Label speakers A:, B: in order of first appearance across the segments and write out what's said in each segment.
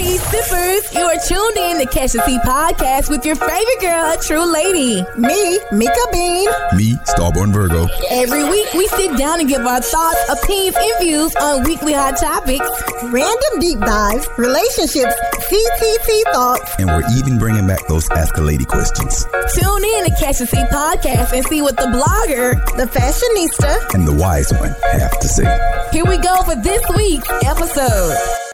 A: cheese sippers. You are tuned in to Catch the Tea podcast with your favorite girl, a true lady.
B: Me, Mika Bean.
C: Me, Starborn Virgo.
A: Every week, we sit down and give our thoughts, opinions, and views on weekly hot topics.
B: Random deep dives, relationships, CTT thoughts.
C: And we're even bringing back those Ask a Lady questions.
A: Tune in to Catch the Tea podcast and see what the blogger,
B: the fashionista,
C: and the wise one have to say.
A: Here we go for this week's episode.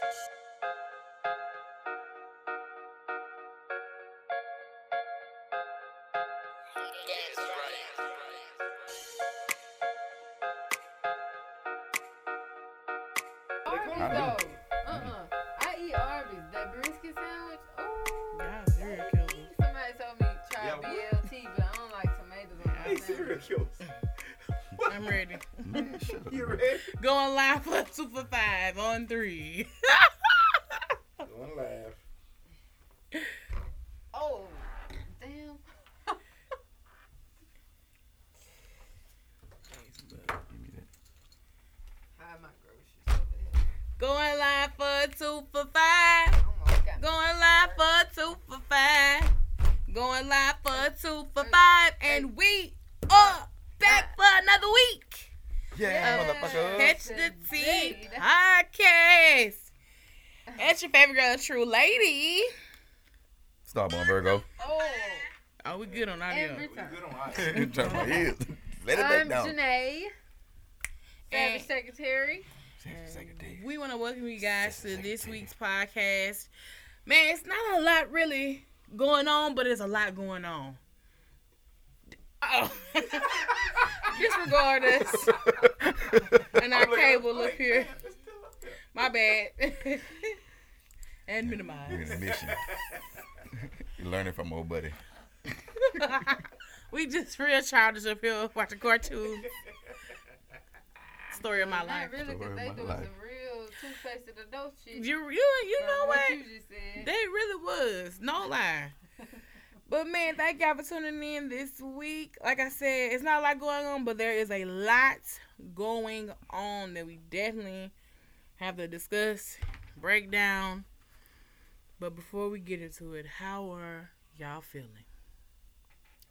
D: Super Five on three. This week's podcast. Man, it's not a lot really going on, but there's a lot going on. Oh, disregard us and our cable up here. My bad. and
C: You're
D: minimize.
C: in a mission. You're learning from old buddy.
D: we just real childish up here watching cartoons. Story of my
E: Not
D: life.
E: really, because
C: Story of
E: they
C: my
E: doing
C: life.
E: Some real two-faced adult shit.
D: You you you know what?
E: you just said.
D: They really was. No lie. But man, thank y'all for tuning in this week. Like I said, it's not a lot going on, but there is a lot going on that we definitely have to discuss, break down. But before we get into it, how are y'all feeling?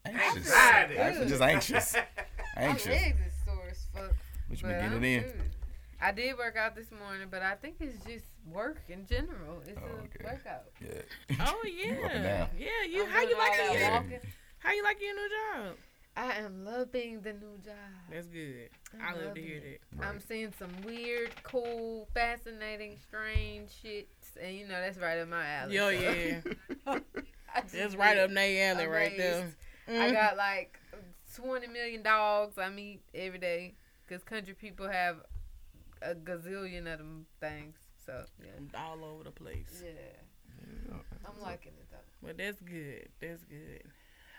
C: Anxious.
F: Excited.
C: Actually, just anxious. anxious.
E: My
C: Anxious.
E: legs is sore as fuck.
C: But you
E: but
C: been getting
E: I'm
C: it in.
E: good. I did work out this morning, but I think it's just work in general. It's
C: Oh,
E: a
C: okay.
E: workout.
C: Yeah.
D: Oh yeah,
C: You up and down.
D: yeah. You
E: I'm
D: how you
E: like all
D: liking
E: that
D: your
E: walking.
D: how you like your new job?
E: I am loving the new job.
D: That's good.
E: I'm
D: I love to hear
E: it.
D: that.
E: I'm seeing some weird, cool, fascinating, strange shit, and you know that's right up my alley.
D: Yo,
E: so.
D: yeah.
E: I just
D: That's right up Nay alley right there.
E: Amazed. I mm-hmm. got like 20 million dogs I meet every day because country people have a gazillion of them things. So, yeah.
D: all over the place.
E: Yeah. I'm liking it though.
D: But that's good. That's good.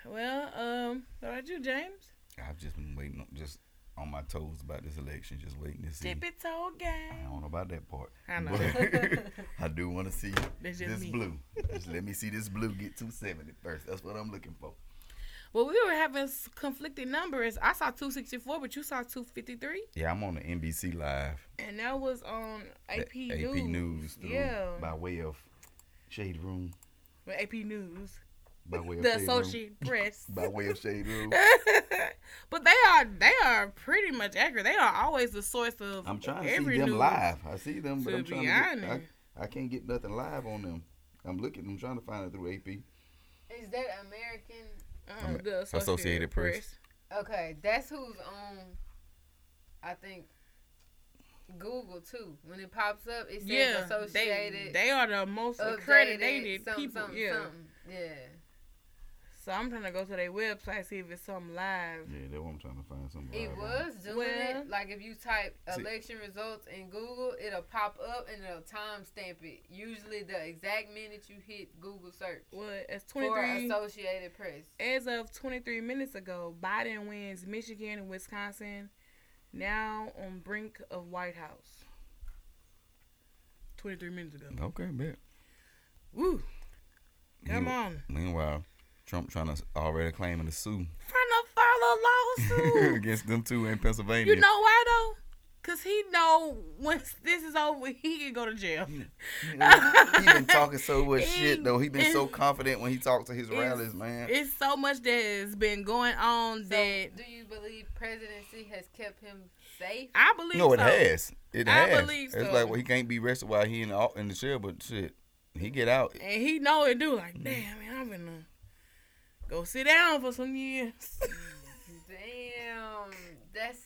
D: Well, um, what about you, James?
C: I've just been waiting, on, just on my toes about this election, just waiting to see.
D: Tippy toe game.
C: I don't know about that part.
D: I know.
C: I do want to see this
D: me.
C: blue. Just let me see this blue get 270 first. That's what I'm looking for.
D: Well, we were having conflicting numbers. I saw 264, but you saw 253.
C: Yeah, I'm on the NBC Live.
D: And that was on AP,
C: the
D: News.
C: AP News
D: Yeah.
C: by way of Shade Room.
D: Well, AP News.
C: By way of
D: The
C: Shade
D: Associated Press.
C: Room. By way of Shade Room.
D: but they are they are pretty much accurate. They are always the source of
C: I'm trying to
D: every
C: see them live. I see them, but
D: To
C: I'm
D: be
C: trying to get,
D: honest.
C: I, I can't get nothing live on them. I'm looking. I'm trying to find it through AP.
E: Is that American?
D: Um,
C: Am-
D: the Associated,
C: Associated
D: Press.
C: Press.
E: Okay, that's who's on. I think Google too. When it pops up, it says
D: Yeah,
E: Associated.
D: they, they are the most
E: updated,
D: accredited
E: something,
D: people.
E: something,
D: yeah.
E: something. Yeah.
D: So I'm trying to go to their website see if it's something live.
C: Yeah, that's what I'm trying to find something.
E: It
C: live on.
E: was doing
D: Well-
E: it. Like if you type
C: See-
E: election results in Google, it'll pop up and it'll timestamp it. Usually the exact minute you hit Google search
D: Well, as
E: for
D: 23
E: Associated Press.
D: as of 23 minutes ago, Biden wins Michigan and Wisconsin. Now on brink of White House. 23 minutes ago.
C: Okay, bet.
D: Woo! Come
C: Meanwhile-
D: on.
C: Meanwhile, Trump trying to already claiming the sue
D: Trying to file a lawsuit.
C: against them two in Pennsylvania.
D: you know why though? Cause he know once this is over, he can go to jail.
C: he been talking so much
D: He-
C: shit though. He been so confident when he talks to his rallies, man.
D: It's so much that has been going on
E: So,
D: that
E: do you believe presidency has kept him safe?
D: I believe.
C: No, it
D: so.
C: has. It
D: I
C: has.
D: believe
C: It's
D: so.
C: like well, he can't be arrested while he in the, in the jail, but shit, he get out.
D: and he know it do. Like, damn, man, I'm gonna go sit down for some years.
E: Damn, that's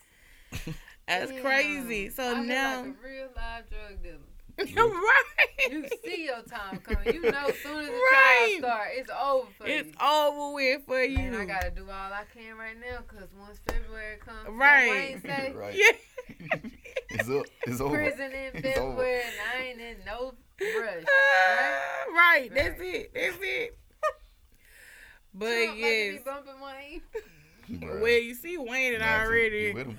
D: That's
E: damn.
D: crazy. So
E: I feel
D: now,
E: like a real live drug dealer.
D: you're right.
E: You see your time coming. You know, as soon as the
D: Right.
E: trial start, it's over for
D: It's
E: you.
D: over with for you.
E: Man, I gotta do all I can right now, cause once February comes,
D: Right.
E: Wayne say,
C: right.
D: yeah.
C: It's up. It's over.
E: prison in
C: It's over.
E: February, and I ain't in no rush.
D: Right. That's
E: Right.
D: it. That's it. But
E: Trump like to
D: yes,
E: be bumping Wayne.
C: Bruh.
D: well, you see, Wayne had
C: Nah, he
D: already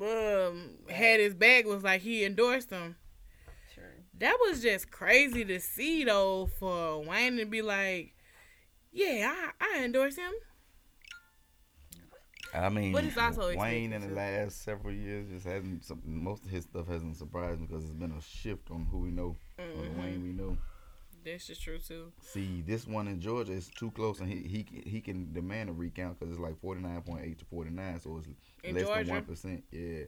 D: um had his bag was like he endorsed him.
E: True.
D: That was just crazy to see though for Wayne to be like, yeah, I, I endorse him.
C: I mean,
D: But it's also
C: Wayne in the
D: expected
C: last several years just hasn't. Some, most of his stuff hasn't surprised me because it's been a shift on who we know, or the. Wayne we know.
D: That's just true too.
C: See, this one in Georgia is too close, and he he can- he can demand a recount because it's like forty nine point eight to forty nine, so it's
D: In
C: less
D: Georgia?
C: than one percent. Yeah,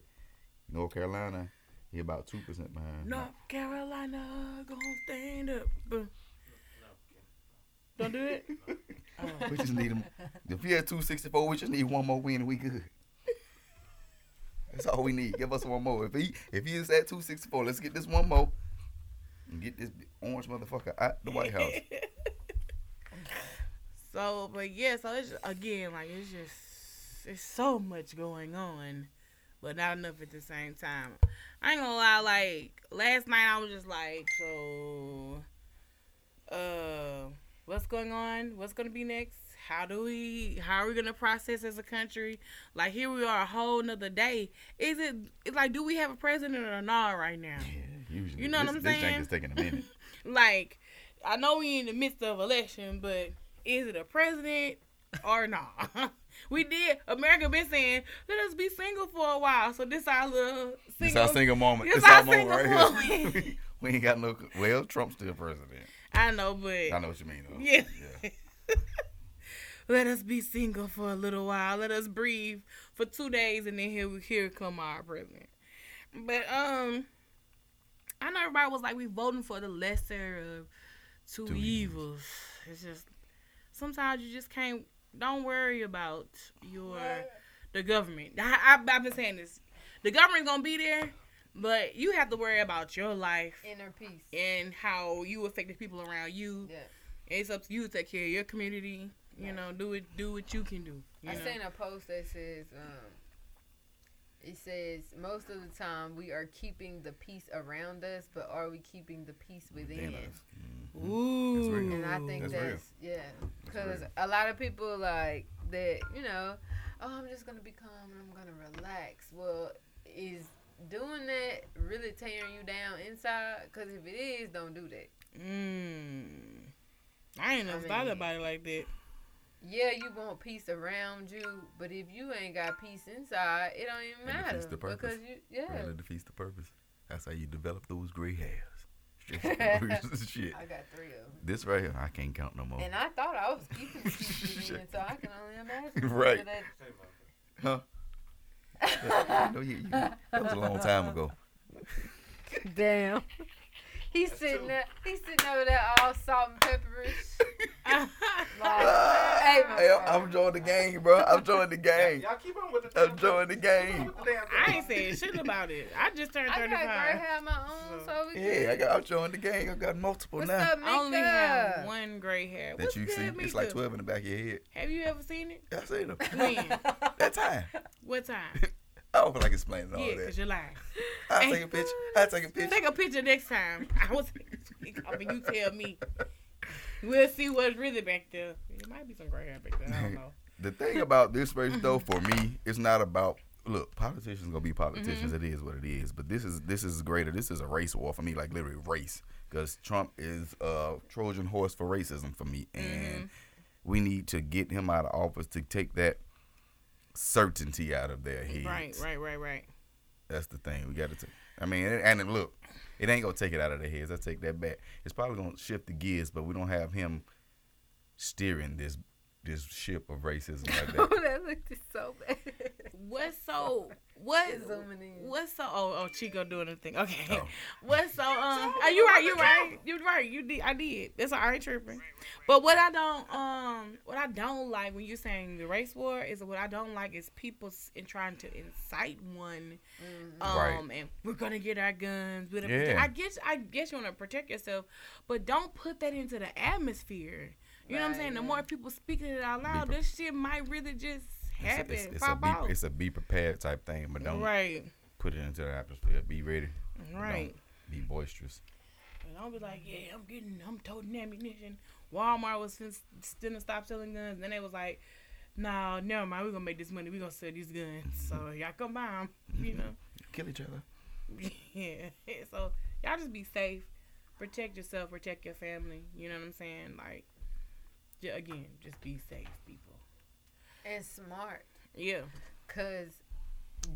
C: North Carolina, he about two percent behind.
D: North Carolina gonna stand up. Don't do it. Oh.
C: we just need him. If he had two sixty four, we just need one more win, and we good. That's all we need. Give us one more. If he if he is at two sixty four, let's get this one more and get this orange motherfucker out the White House.
D: So, but yeah, so it's again like it's just it's so much going on, but not enough at the same time. I ain't gonna lie, like last night I was just like, so, uh, what's going on? What's gonna be next? How do we? How are we gonna process as a country? Like here we are, a whole nother day. Is it? It's like, do we have a president or not right now?
C: Yeah, usually.
D: You know what I'm saying?
C: this jank is taking a minute.
D: like I know we in the midst of election, but is it a president or not? we did. America been saying let us be single for a while, so this our little single.
C: This our single moment.
D: This
C: This our
D: our
C: moment
D: single
C: right here.
D: moment.
C: we ain't got no. Well, Trump's still president.
D: I know, but
C: I know what you mean. Though.
D: Yeah.
C: yeah.
D: let us be single for a little while. Let us breathe for two days, and then here here come our president. But um, I know everybody was like we voting for the lesser of two,
C: Two
D: evils.
C: evils.
D: It's just sometimes you just can't. Don't worry about your the government. I, I, I've been saying this. The government's gonna be there, but you have to worry about your life
E: Inner peace.
D: and how you affect the people around you.
E: Yeah.
D: It's up to you to take care of your community. You
E: Right.
D: know, do it. Do what you can do. You
E: I
D: know?
E: seen a post that says, um, it says most of the time we are keeping the peace around us, but are we keeping the peace within?
C: Damn us. Mhm.
D: Ooh.
C: real.
E: And I think
C: That's
E: that's,
C: real.
E: yeah, because a lot of people like that, you know, oh, I'm just gonna be calm and I'm gonna relax. Well, is doing that really tearing you down inside? Because if it is, don't do that.
D: Mm. I ain't never
E: I
D: thought about it like that.
E: Yeah, you want peace around you, but if you ain't got peace inside, it don't even
C: That
E: matter
C: defeats the purpose.
E: because you, yeah.
C: Really defeats the purpose. That's how you develop those gray hairs. Shit.
E: I got three of them.
C: This right here, I can't count no more.
E: And I thought I was keeping peace within, so I can only imagine.
C: Right.
E: That,
C: Huh? Yeah, no, you- you- that was a long time ago.
E: Damn. He's sitting there. He's sitting over there all salt and pepperish. Like, hey,
C: Hey. I'm joining the gang, bro. I'm joining the gang.
F: Y'all keep on with the
C: I'm joining the gang.
F: The damn
D: I ain't saying shit about it. I just turned
E: I got gray
D: 35.
E: hair my own, so we
C: Yeah, I got. I'm joining the gang. I got multiple
E: What's
C: now.
E: up,
D: I only have one gray hair.
C: That
D: What's
C: you
D: good,
C: see,
D: Mika?
C: it's like 12 in the back of your head.
D: Have you ever seen it?
C: Yeah, I seen them.
D: When?
C: That time.
D: what time?
C: I don't feel like explaining all
D: yeah, because you're lying.
C: I'll take a picture. I'll take a picture.
D: Take a picture next time. I was. I mean, you tell me. We'll see what's really back there. It might be some gray hair back there. I don't know.
C: The thing about this race, though, for me, it's not about look. Politicians gonna be politicians. Mm-hmm. It is what it is. But this is this is greater. This is a race war for me, like literally race, because Trump is a Trojan horse for racism for me, and mm-hmm. we need to get him out of office to take that certainty out of their heads.
D: Right, right, right, right.
C: That's the thing. We got to take. I mean, and, and look, it ain't gonna take it out of their heads. I take that back. It's probably gonna shift the gears, but we don't have him steering this this ship of racism like
E: Oh,
C: that.
E: that looked so bad.
D: What's so what?
E: Zooming in.
D: What's so? Oh, oh, Chico doing the thing. Okay.
C: Oh.
D: What's so? Um, are you right? You right? You right? You did. I did. That's all right, tripping. But what I don't um, what I don't like when you're saying the race war is what I don't like is people in trying to incite one. Um,
C: Right.
D: and we're gonna get our guns. We're
C: Yeah.
D: protect- I guess I guess you want to protect yourself, but don't put that into the atmosphere. You know what I'm saying? The more people speaking it out loud,
C: pre-
D: this shit might really just
C: It's a,
D: happen.
C: it's, it's a
D: pop
C: be
D: out.
C: it's a be prepared type thing, but don't
D: right,
C: put it into the atmosphere. Be ready.
D: right.
C: Don't be boisterous.
D: And I'll be like, yeah, I'm getting, I'm toting ammunition. Walmart was fin- still to stop selling guns. And then they was like, nah, never mind. We're going to make this money. We're going to sell these guns. Mm-hmm. So y'all come buy them, you mm-hmm. know.
C: Kill each other.
D: yeah. So y'all just be safe. Protect yourself. Protect your family. You know what I'm saying? Like, j- again, just be safe, people.
E: and smart.
D: Yeah.
E: Cause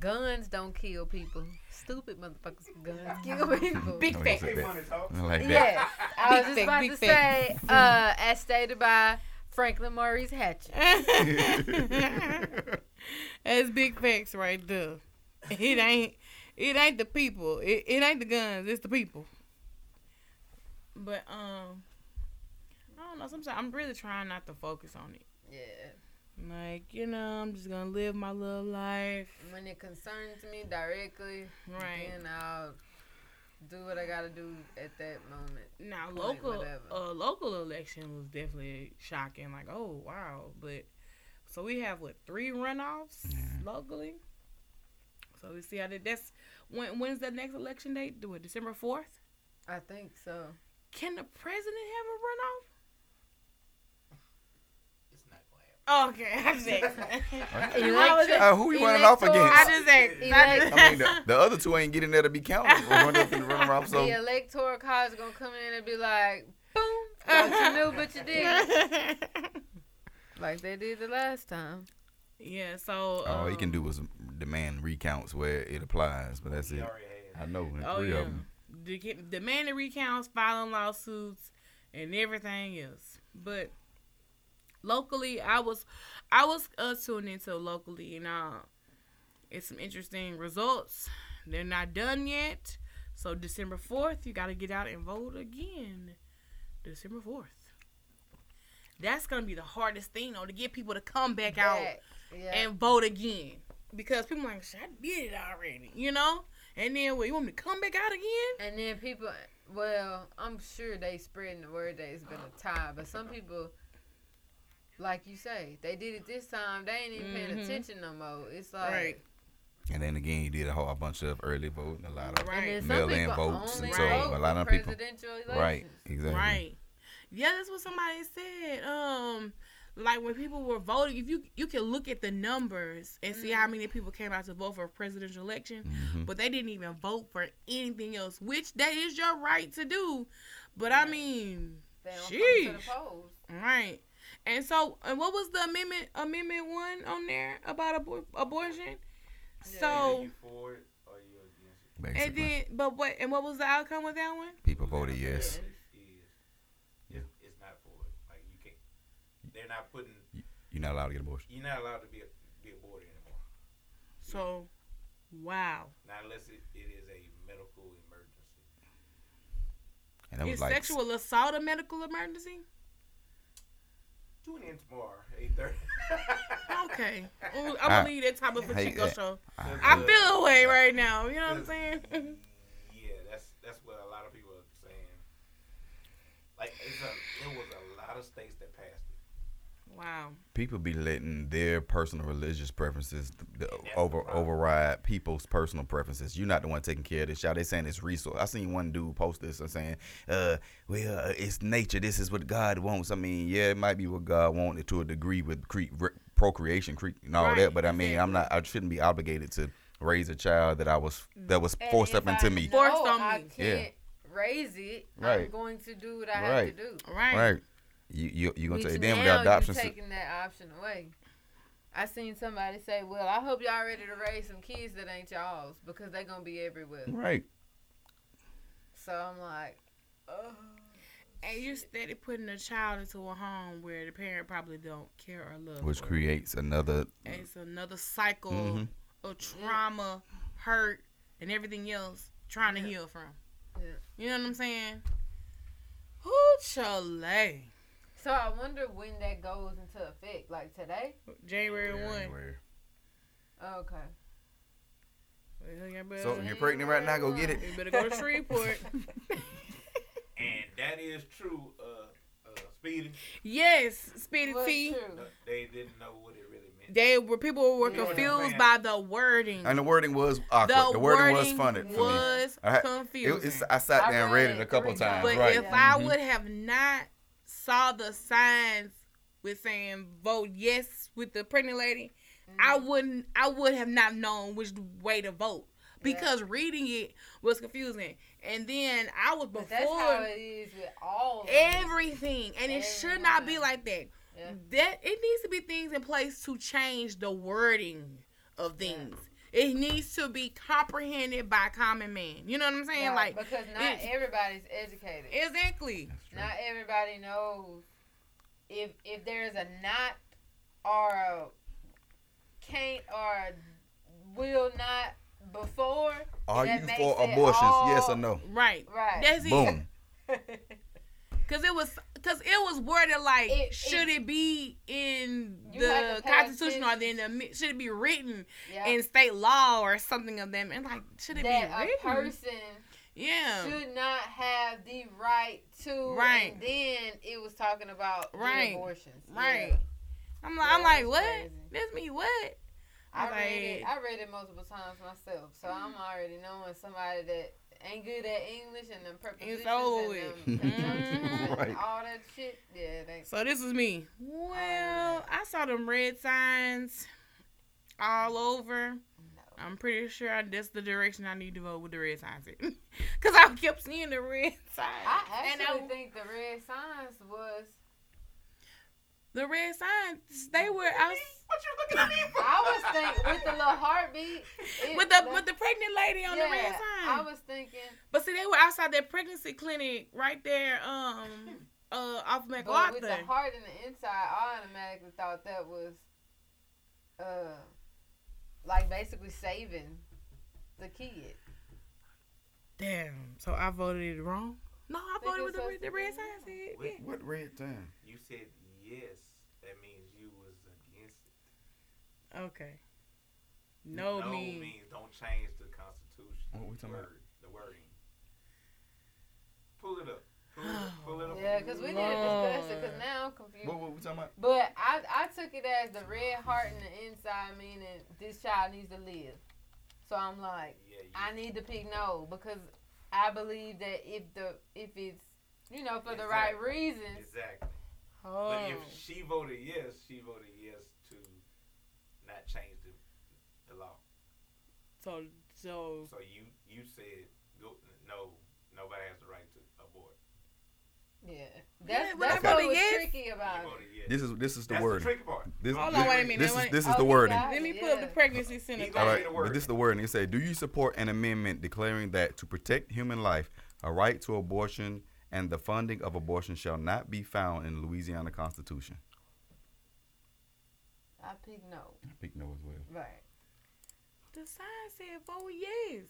E: guns don't kill people. Stupid motherfuckers guns kill people.
D: Big fact.
C: is it
F: Hey,
C: that?
F: money talk.
C: I like that.
E: Yes, I was just about to say, uh, as stated by Franklin Maurice Hatchet.
D: That's big facts right there. It ain't it ain't the people. It, it ain't the guns, it's the people. But um I don't know, sometimes I'm really trying not to focus on it.
E: Yeah,
D: Like, you know, I'm just gonna live my little life.
E: when it concerns me directly,
D: Right.
E: then I'll do what I gotta do at that moment.
D: Now
E: Like,
D: local
E: whatever.
D: uh local election was definitely shocking, like, oh wow. But so we have what, three runoffs locally? So we see how that that's when when's the next election date? Do it December fourth?
E: I think so.
D: Can the president have a runoff?
F: It's not gonna happen.
D: Okay, I just asked.
E: Elect-
C: Uh, who you running off against?
D: I just asked. I
C: I mean, the, the other two ain't getting there to be counted. We're running up and running off. So
E: the electoral college gonna come in and be like, boom, thought you knew, but you didn't. Like they did the last time.
D: yeah, so
C: all he can
D: um,
C: do is demand recounts where it applies. But that's it. I know. and
D: Oh
C: three
D: yeah,
C: of them.
D: De- get- demanding recounts, filing lawsuits, and everything else. But locally, I was, I was uh, tuned into locally, and uh, it's some interesting results. They're not done yet, so December fourth, you got to get out and vote again. December fourth. That's gonna be the hardest thing, though, to get people to come back out
E: Yeah.
D: and vote again because people like, "Shit, I did it already," you know. And then, what, you want me to come back out again?
E: And then people, well, I'm sure they spreading the word that it's been a tie, but some people, like you say, they did it this time. They ain't even paying
D: Mhm.
E: attention no more. It's like,
D: Right.
C: And then again, he did a whole bunch of early voting, a lot of
D: Right.
E: And then
C: mail-in
E: people
C: votes,
E: only
C: and so
E: vote
C: a lot of people.
E: presidential elections.
C: Right. Exactly.
D: Right. Yeah, that's what somebody said. Um, like when people were voting, if you you can look at the numbers and see how many people came out to vote for a presidential election,
C: Mhm.
D: but they didn't even vote for anything else, which that is your right to do. But I mean,
E: They don't come to the polls.
D: right. And so, and what was the amendment? Amendment one on there about abor- abortion.
F: Either
D: So,
F: you for it or you against it.
D: and then, but what? And what was the outcome with that one?
C: people voted yes.
F: Is it's, it's not for it. Like you can't. They're not putting.
C: You're not allowed to get abortion.
F: You're not allowed to be be aborted anymore.
D: So, wow.
F: Not unless it, it is a medical emergency.
C: And that was
D: Is
C: like
D: sexual assault a medical emergency?
F: Tune in tomorrow, eight thirty.
D: Okay. I'm
C: I-
D: gonna leave that topic for
C: Hey,
D: Chico show. Ah.
C: I-
D: I feel away right now. You know what I'm saying?
F: yeah, that's that's what a lot of people are saying. Like it's a, it was a lot of states that passed it.
D: Wow.
C: people be letting their personal religious preferences the,
F: that's the
C: over override people's personal preferences. You're not the one taking care of this. Y'all, they saying it's resource. I seen one dude post this and saying, "Uh, well, uh, it's nature. This is what God wants." I mean, yeah, it might be what God wanted to a degree with cre- re- procreation cre- and all
D: Right,
C: that, but I mean, I'm not. I shouldn't be obligated to raise a child that I was that was
E: And
C: forced
E: if
C: up into
E: I
C: me.
D: Forced on me.
C: Yeah.
E: can't raise it. I'm
C: Right.
E: going to do what I have to do.
D: Right.
C: Right? You you you gonna
E: Which
C: take then with
E: now
C: adoption?
E: you taking that option away. I seen somebody say, "Well, I hope y'all ready to raise some kids that ain't y'all's because they gonna be everywhere."
C: Right.
E: So I'm like, oh.
D: And you're steady putting a child into a home where the parent probably don't care or love.
C: Which
D: for it.
C: creates another.
D: And it's another cycle
C: Mhm.
D: of trauma, hurt, and everything else trying to
E: Yeah.
D: heal from.
E: Yeah.
D: You know what I'm saying? Whoo, Chole.
E: So I wonder when that goes into effect. Like today?
D: January 1.
C: January.
E: Oh, okay.
D: Well, you better-
C: So you're pregnant right now? Go get it.
D: you better go to Shreveport.
F: And that is true, uh, uh, Speedy.
D: yes, Speedy
E: What's
D: T.
F: No,
E: true?
F: they didn't know what it really meant.
D: They were people were
F: You know what I'm
D: confused
F: saying?
D: by the wording.
C: And the wording was awkward.
D: the
C: The, wording,
D: wording
C: was funny for me.
D: was
C: I It,
D: confusing.
C: I sat
E: I
C: there and
E: read
C: read it
E: it
C: a couple times.
D: But
C: right.
D: if I
C: Mhm.
D: would have not saw the signs with saying vote yes with the pregnant lady, I
E: Mm-hmm.
D: wouldn't. I would have not known which way to vote because reading it was confusing. And then I was
E: But that's how
D: before
E: it is with all of
D: everything, and it should not be like that.
E: Yeah.
D: That it needs to be things in place to change the wording of
E: Yeah.
D: Things. It needs to be comprehended by common man. You know what I'm saying?
E: Right,
D: Like
E: because not everybody's educated.
D: exactly.
E: Not everybody knows if if there's a not or a can't or a will not before.
C: Are you for abortions?
E: all-
C: Yes or no?
D: Right.
E: Right.
D: That's.
C: Boom.
D: Cause it was, cause it was worded like,
E: It-
D: should it, be in the Constitution or then the should it be written
E: yeah.
D: in state law or something of them? And like, should it
E: that
D: be
E: a person
D: yeah.
E: should not have the right to.
D: Right.
E: And then it was talking about
D: Right.
E: abortions.
D: Right.
E: Yeah.
D: I'm like,
E: Yeah,
D: I'm like, what?
E: crazy.
D: That's me. What?
E: I
D: I
E: read it. I read it multiple times myself, so I'm already knowing somebody that ain't good at English and them prepositions
D: over
E: and
D: with.
E: them conjunctions and
C: Right.
E: all that shit. Yeah, they.
D: So this is me. Well, I saw them red signs all over. I'm pretty sure I, that's the direction I need to vote with the red signs in. Cause I kept seeing the red signs.
E: I
D: And
E: actually
D: I-
E: think the red signs was.
D: the red signs, they were I was,
F: What you looking at me for?
E: I was thinking with the little heartbeat. it-
D: with the
E: that-
D: with the pregnant lady on the red
E: yeah,
D: sign.
E: I was thinking,
D: but see, they were outside that pregnancy clinic right there, um, uh, off
E: but
D: MacArthur.
E: with the heart in the inside, I automatically thought that was, uh, like basically saving the kid.
D: Damn. So I voted it wrong. No, I
E: Think
D: voted with the,
E: supposed
D: the red
E: be
D: sign. Said,
F: Wait,
D: yeah.
C: What red sign?
F: You said yes. That means you was against it.
D: Okay. No,
F: no
D: means
F: means don't change the Constitution.
C: What we talking about?
F: The wording. Pull it up. Pull it up. Pull it up.
E: Yeah, because we need to discuss it. Because now I'm confused.
C: What, what we talking about?
E: But I, I took it as the red heart in the inside, meaning this child needs to live. So I'm like,
F: Yeah, you,
E: I need to pick no because I believe that if the if it's you know for the right
F: Exactly.
E: reasons.
F: Exactly.
D: oh.
F: But if oh. she voted yes, she voted yes to not change the, the law.
D: so so
F: So you you said go no nobody has the right to abort.
E: Yeah,
D: Yeah,
E: that's
D: but
E: that's what was
D: yes.
E: tricky about it.
F: yes.
C: This is this is the
F: That's
C: wording.
F: the tricky part.
C: This,
D: Hold
C: this,
D: on, wait a minute,
C: This is this is
E: Oh,
C: the
E: he
C: wording.
D: let me
E: it,
D: pull up the pregnancy center.
F: He
C: All
F: got
C: right,
F: me the
C: but this is the wording. It said, "Do you support an amendment declaring that to protect human life, a right to abortion and the funding of abortion shall not be found in the Louisiana Constitution?"
E: I picked no.
C: I picked no as well.
E: Right.
D: The sign said vote yes.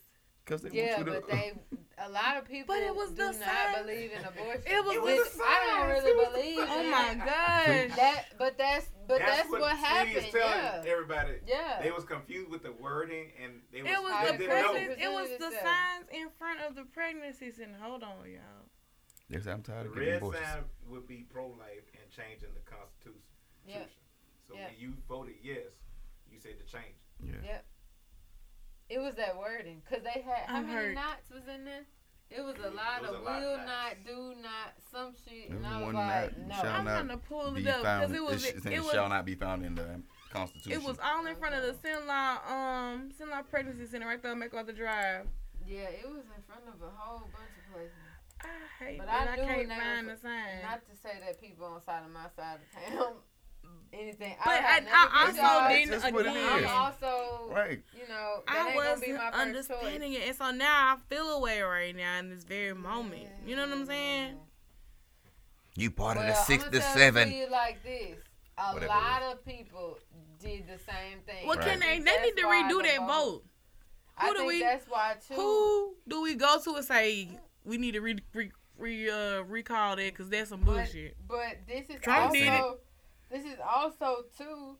C: Cause they
E: Yeah,
C: want you to.
E: but they a lot of people
D: But it was
E: do
D: the
E: not
D: sign.
E: believe in abortion.
D: It was
E: which
D: the
E: I don't really
D: It was the
E: believe.
D: Oh my gosh.
E: That, but that's but that's, what,
F: Stevie
E: happened.
F: is telling
E: Yeah.
F: everybody.
E: Yeah.
F: They was confused with the wording and they was,
D: It was
E: How
D: the
F: they
E: they
F: didn't know.
D: pregnancy. It was the signs in front of the pregnancy center. Hold on, y'all.
C: They say, "I'm tired
F: The
C: of getting
F: red
C: abortions."
F: sign would be pro-life and changing the Constitution.
E: Yeah.
F: So
E: Yeah.
F: when you voted yes, you said to change. it.
C: Yeah.
E: Yep. It was that wording because they had how
D: I'm
E: many
D: hurt.
E: knots was in there? It was a lot
F: was
E: of
F: a lot of
E: will
F: knots.
E: not, do not, some shit, and I was
C: one
E: like,
C: knot
E: no.
C: shall
D: I'm
C: not
D: gonna pull it up because it was
C: it,
D: it,
C: it
D: was
C: shall not be found in the Constitution.
D: it was all in front of the Sinlaw um Sinlaw pregnancy center right there on MacArthur Drive.
E: Yeah, it was in front of a whole bunch of places.
D: I hate
E: But
D: that
E: I
D: I, can't
E: when they
D: find
E: was-
D: the sign.
E: Not to say that people on side of my side of town anything.
D: But
E: I,
D: I, I also
E: charged.
D: didn't
C: That's what it
D: again.
E: I'm also,
C: Right.
E: you know, that
D: I
E: ain't gonna be
D: wasn't
E: my first
D: understanding
E: choice.
D: it, and so now I feel away right now in this very moment. You know what I'm saying?
C: You part
E: Well,
C: of the six
E: I'ma
C: to
E: tell it
C: seven.
E: To you like this, a
C: Whatever
E: lot of people did the same thing.
D: Well,
C: Right.
D: can they? They need to redo that vote.
E: I
D: Who do
E: think
D: we-
E: That's why too.
D: Who do we go to and say we need to re, re, re uh, recall that because that's some
E: But,
D: bullshit?
E: but this is
D: Trump
E: also
D: did it.
E: This is also too,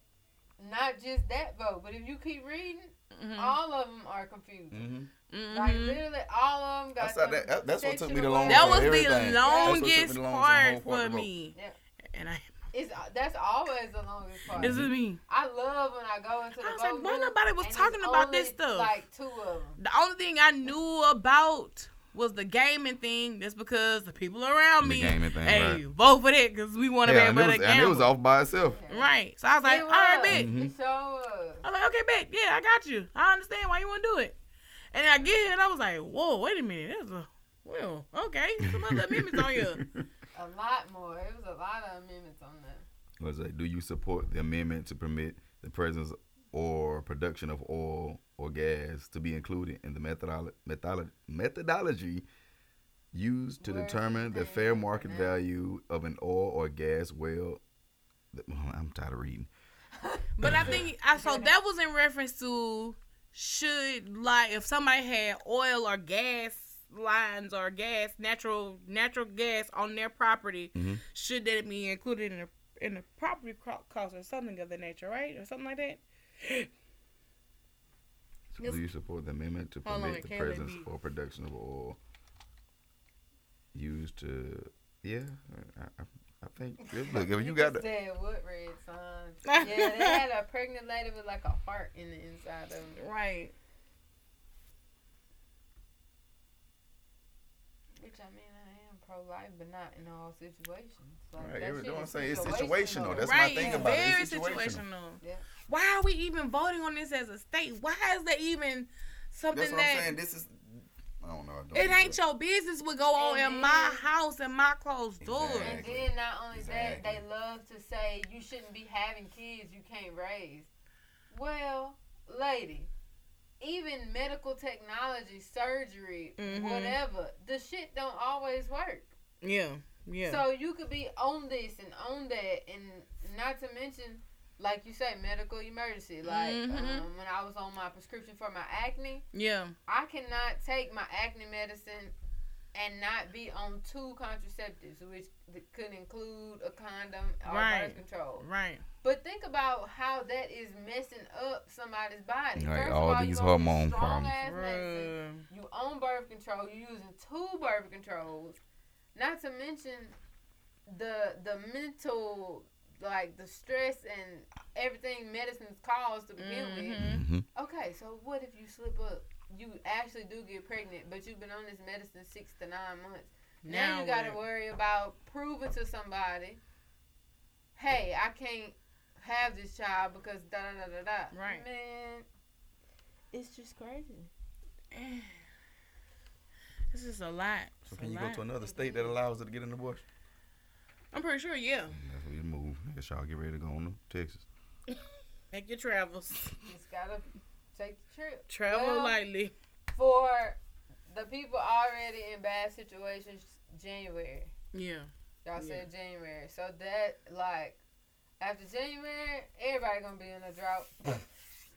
E: not just that vote. But if you keep reading,
D: Mhm.
E: all of them are confused.
C: Mm-hmm.
D: Mhm.
E: Like literally, all of them got.
C: I that- that- that's what took me the longest
D: that was the
C: That's what took me
D: longest
C: the longest
D: part for me.
E: Yeah.
D: And I,
E: It's that's always the longest part.
D: this is me.
E: I love when I go into the
D: I was like, why nobody was talking about this stuff?
E: Like two of them.
D: The only thing I knew about was the gaming thing. That's because the people around
C: The
D: me,
C: gaming thing,
D: hey,
C: right.
D: vote for that because we want to
C: Yeah,
D: be
C: and,
D: able
C: it
D: to
C: was, and it was off by itself.
D: Right. So I was like,
E: It
D: all right,
E: was.
D: bet.
C: Mhm.
E: It sure.
D: I was like, okay, bet. Yeah, I got you. I understand why you want to do it. And I get here and I was like, whoa, wait a minute. That's a, well, okay. Some other amendments on here.
E: A lot more. It was a lot of amendments on that.
C: Was it? Do you support the amendment to permit the presence or production of oil or gas to be included in the methodolo- methodolo- methodology used to
E: Where's
C: determine the
E: the
C: fair market
E: for that?
C: value of an oil or gas well? I'm tired of reading.
D: But I think, I so that was in reference to should, like, if somebody had oil or gas lines or gas, natural natural gas on their property,
C: Mhm.
D: should that be included in the, in the property cost or something of the nature, right? Or something like that?
C: So do you support the amendment to
D: Hold on,
C: permit the
D: can't
C: presence
D: me-
C: or production of oil used to? Yeah, I, I, I think. Look, if you got the,
E: said what red sign? Yeah, they had a pregnant lady with like a heart in the inside of it.
D: Right.
E: Which I mean, I am pro life, but not in all situations. Like,
C: Right,
E: that
C: every-
E: shit
C: don't say it's
E: situational.
C: situational. That's my
D: right.
C: thing
D: it's
C: about it.
D: very
C: It's situational.
D: situational.
E: Yeah.
D: Why are we even voting on this as a state? Why is there even something
C: that's what I'm
D: that
C: saying. This is. I don't know. I don't
D: it
C: know.
D: ain't your business what go on
E: And
D: in my house and my closed door.
C: Exactly.
E: And then not only that, they love to say you shouldn't be having kids you can't raise. Well, lady, even medical technology, surgery,
D: Mhm.
E: whatever, the shit don't always work.
D: Yeah, yeah.
E: So you could be on this and on that, and not to mention, like you say, medical emergency. Like
D: Mhm.
E: um, when I was on my prescription for my acne,
D: yeah,
E: I cannot take my acne medicine and not be on two contraceptives, which could include a condom or
D: Right.
E: birth control.
D: right.
E: But think about how that is messing up somebody's body.
C: Right,
E: First
C: all
E: of all,
C: these
E: you
C: hormone problems.
E: ass medicine. You own birth control. You're using two birth controls. Not to mention the the mental like the stress and everything medicines cause to begin with.
D: Mhm.
C: Mhm.
E: Okay, so what if you slip up? You actually do get pregnant, but you've been on this medicine six to nine months. Now, you got to worry about proving to somebody, hey, I can't have this child because da da da da da.
D: Right.
E: Man, it's just crazy.
D: This is a lot.
C: So can
D: a
C: you go to another state that allows it to get an abortion?
D: I'm pretty sure, yeah.
C: That's where you move. I guess y'all get ready to go on to Texas.
D: Make your travels.
E: Just gotta take the trip.
D: Travel
E: Well,
D: lightly.
E: For the people already in bad situations, January.
D: Yeah.
E: Y'all
D: Yeah.
E: said January. So that like after January, everybody gonna be in a drought.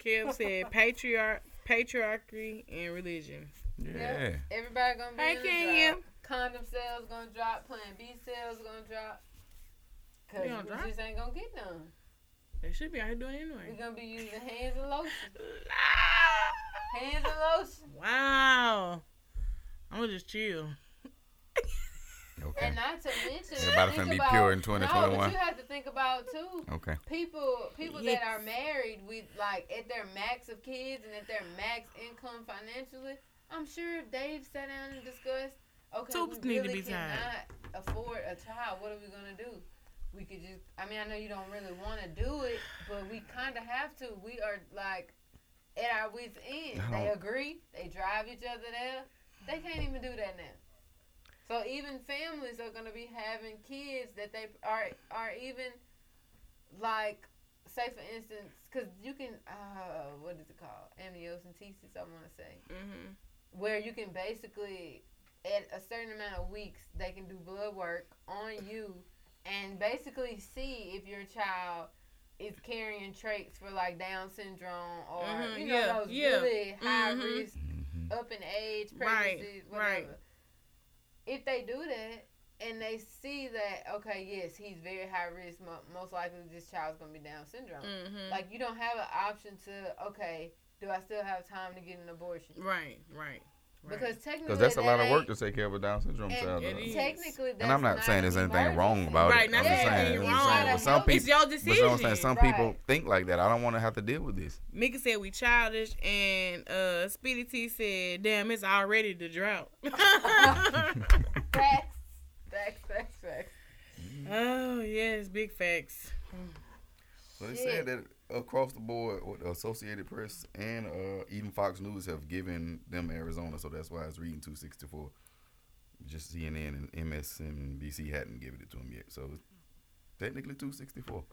D: Kev said patriarch, patriarchy, and religion.
C: Yeah.
E: Everybody gonna be
D: Hey,
E: in a
D: Kenya.
E: drought. Condom sales gonna drop. Plan B sales gonna drop. Cause
D: you, gonna drop?
E: just ain't gonna get none.
D: They should be out here doing it We're
E: gonna be using hands and lotion. Hands and lotion.
D: Wow. I'm gonna just chill.
C: Okay.
E: And not to mention,
C: Everybody
E: think
C: finna be
E: about-
C: pure in
E: No, but you have to think about too.
C: Okay.
E: People, people
D: Yes.
E: that are married with like at their max of kids and at their max income financially, I'm sure if they've sat down and discussed. Okay,
D: Tubes
E: we
D: need to
E: really
D: be tied.
E: cannot afford a child. What are we gonna do? We could just. I mean, I know you don't really want to do it, but we kind of have to. We are like at our wits' end. They agree. They drive each other there. They can't even do that now. So even families are gonna be having kids that they are are even like say for instance, because you can uh, what is it called? Amniocentesis, I want to say,
D: hmm
E: where you can basically at a certain amount of weeks they can do blood work on you and basically see if your child is carrying traits for like Down syndrome or
D: Mhm,
E: you know
D: yeah,
E: those
D: yeah.
E: really high
D: Mhm.
E: risk
C: Mhm.
E: up in age
D: Right,
E: pregnancies,
D: right.
E: whatever. If they do that and they see that okay, yes, he's very high risk, mo- most likely this child's gonna be Down syndrome.
D: hmm
E: Like you don't have an option to okay, do I still have time to get an abortion?
D: right, right, right.
E: Because technically,
C: Because that's a lot
E: that
C: of work to take care of a Down syndrome
E: and
C: child.
D: it
C: though.
D: is.
E: Technically, that's
C: And I'm not saying there's
E: an
C: anything wrong
E: emergency.
C: about
D: Right,
C: it.
D: not
C: I'm
D: saying
C: saying,
D: anything
C: I'm just saying,
D: wrong.
C: but some
D: It's
C: people,
D: your
C: but you know what I'm saying,
D: decision.
C: some
E: Right.
C: people think like that. I don't want to have to deal with this.
D: Mika said we childish, and uh, Speedy T said, "Damn, it's already the drought."
E: Facts, facts, facts, facts.
D: oh yes, big facts.
C: So they
E: Shit.
C: said that across the board, what the Associated Press and uh, even Fox News have given them Arizona, so that's why it's reading 264. Just CNN and MSNBC hadn't given it to them yet, so it's technically 264.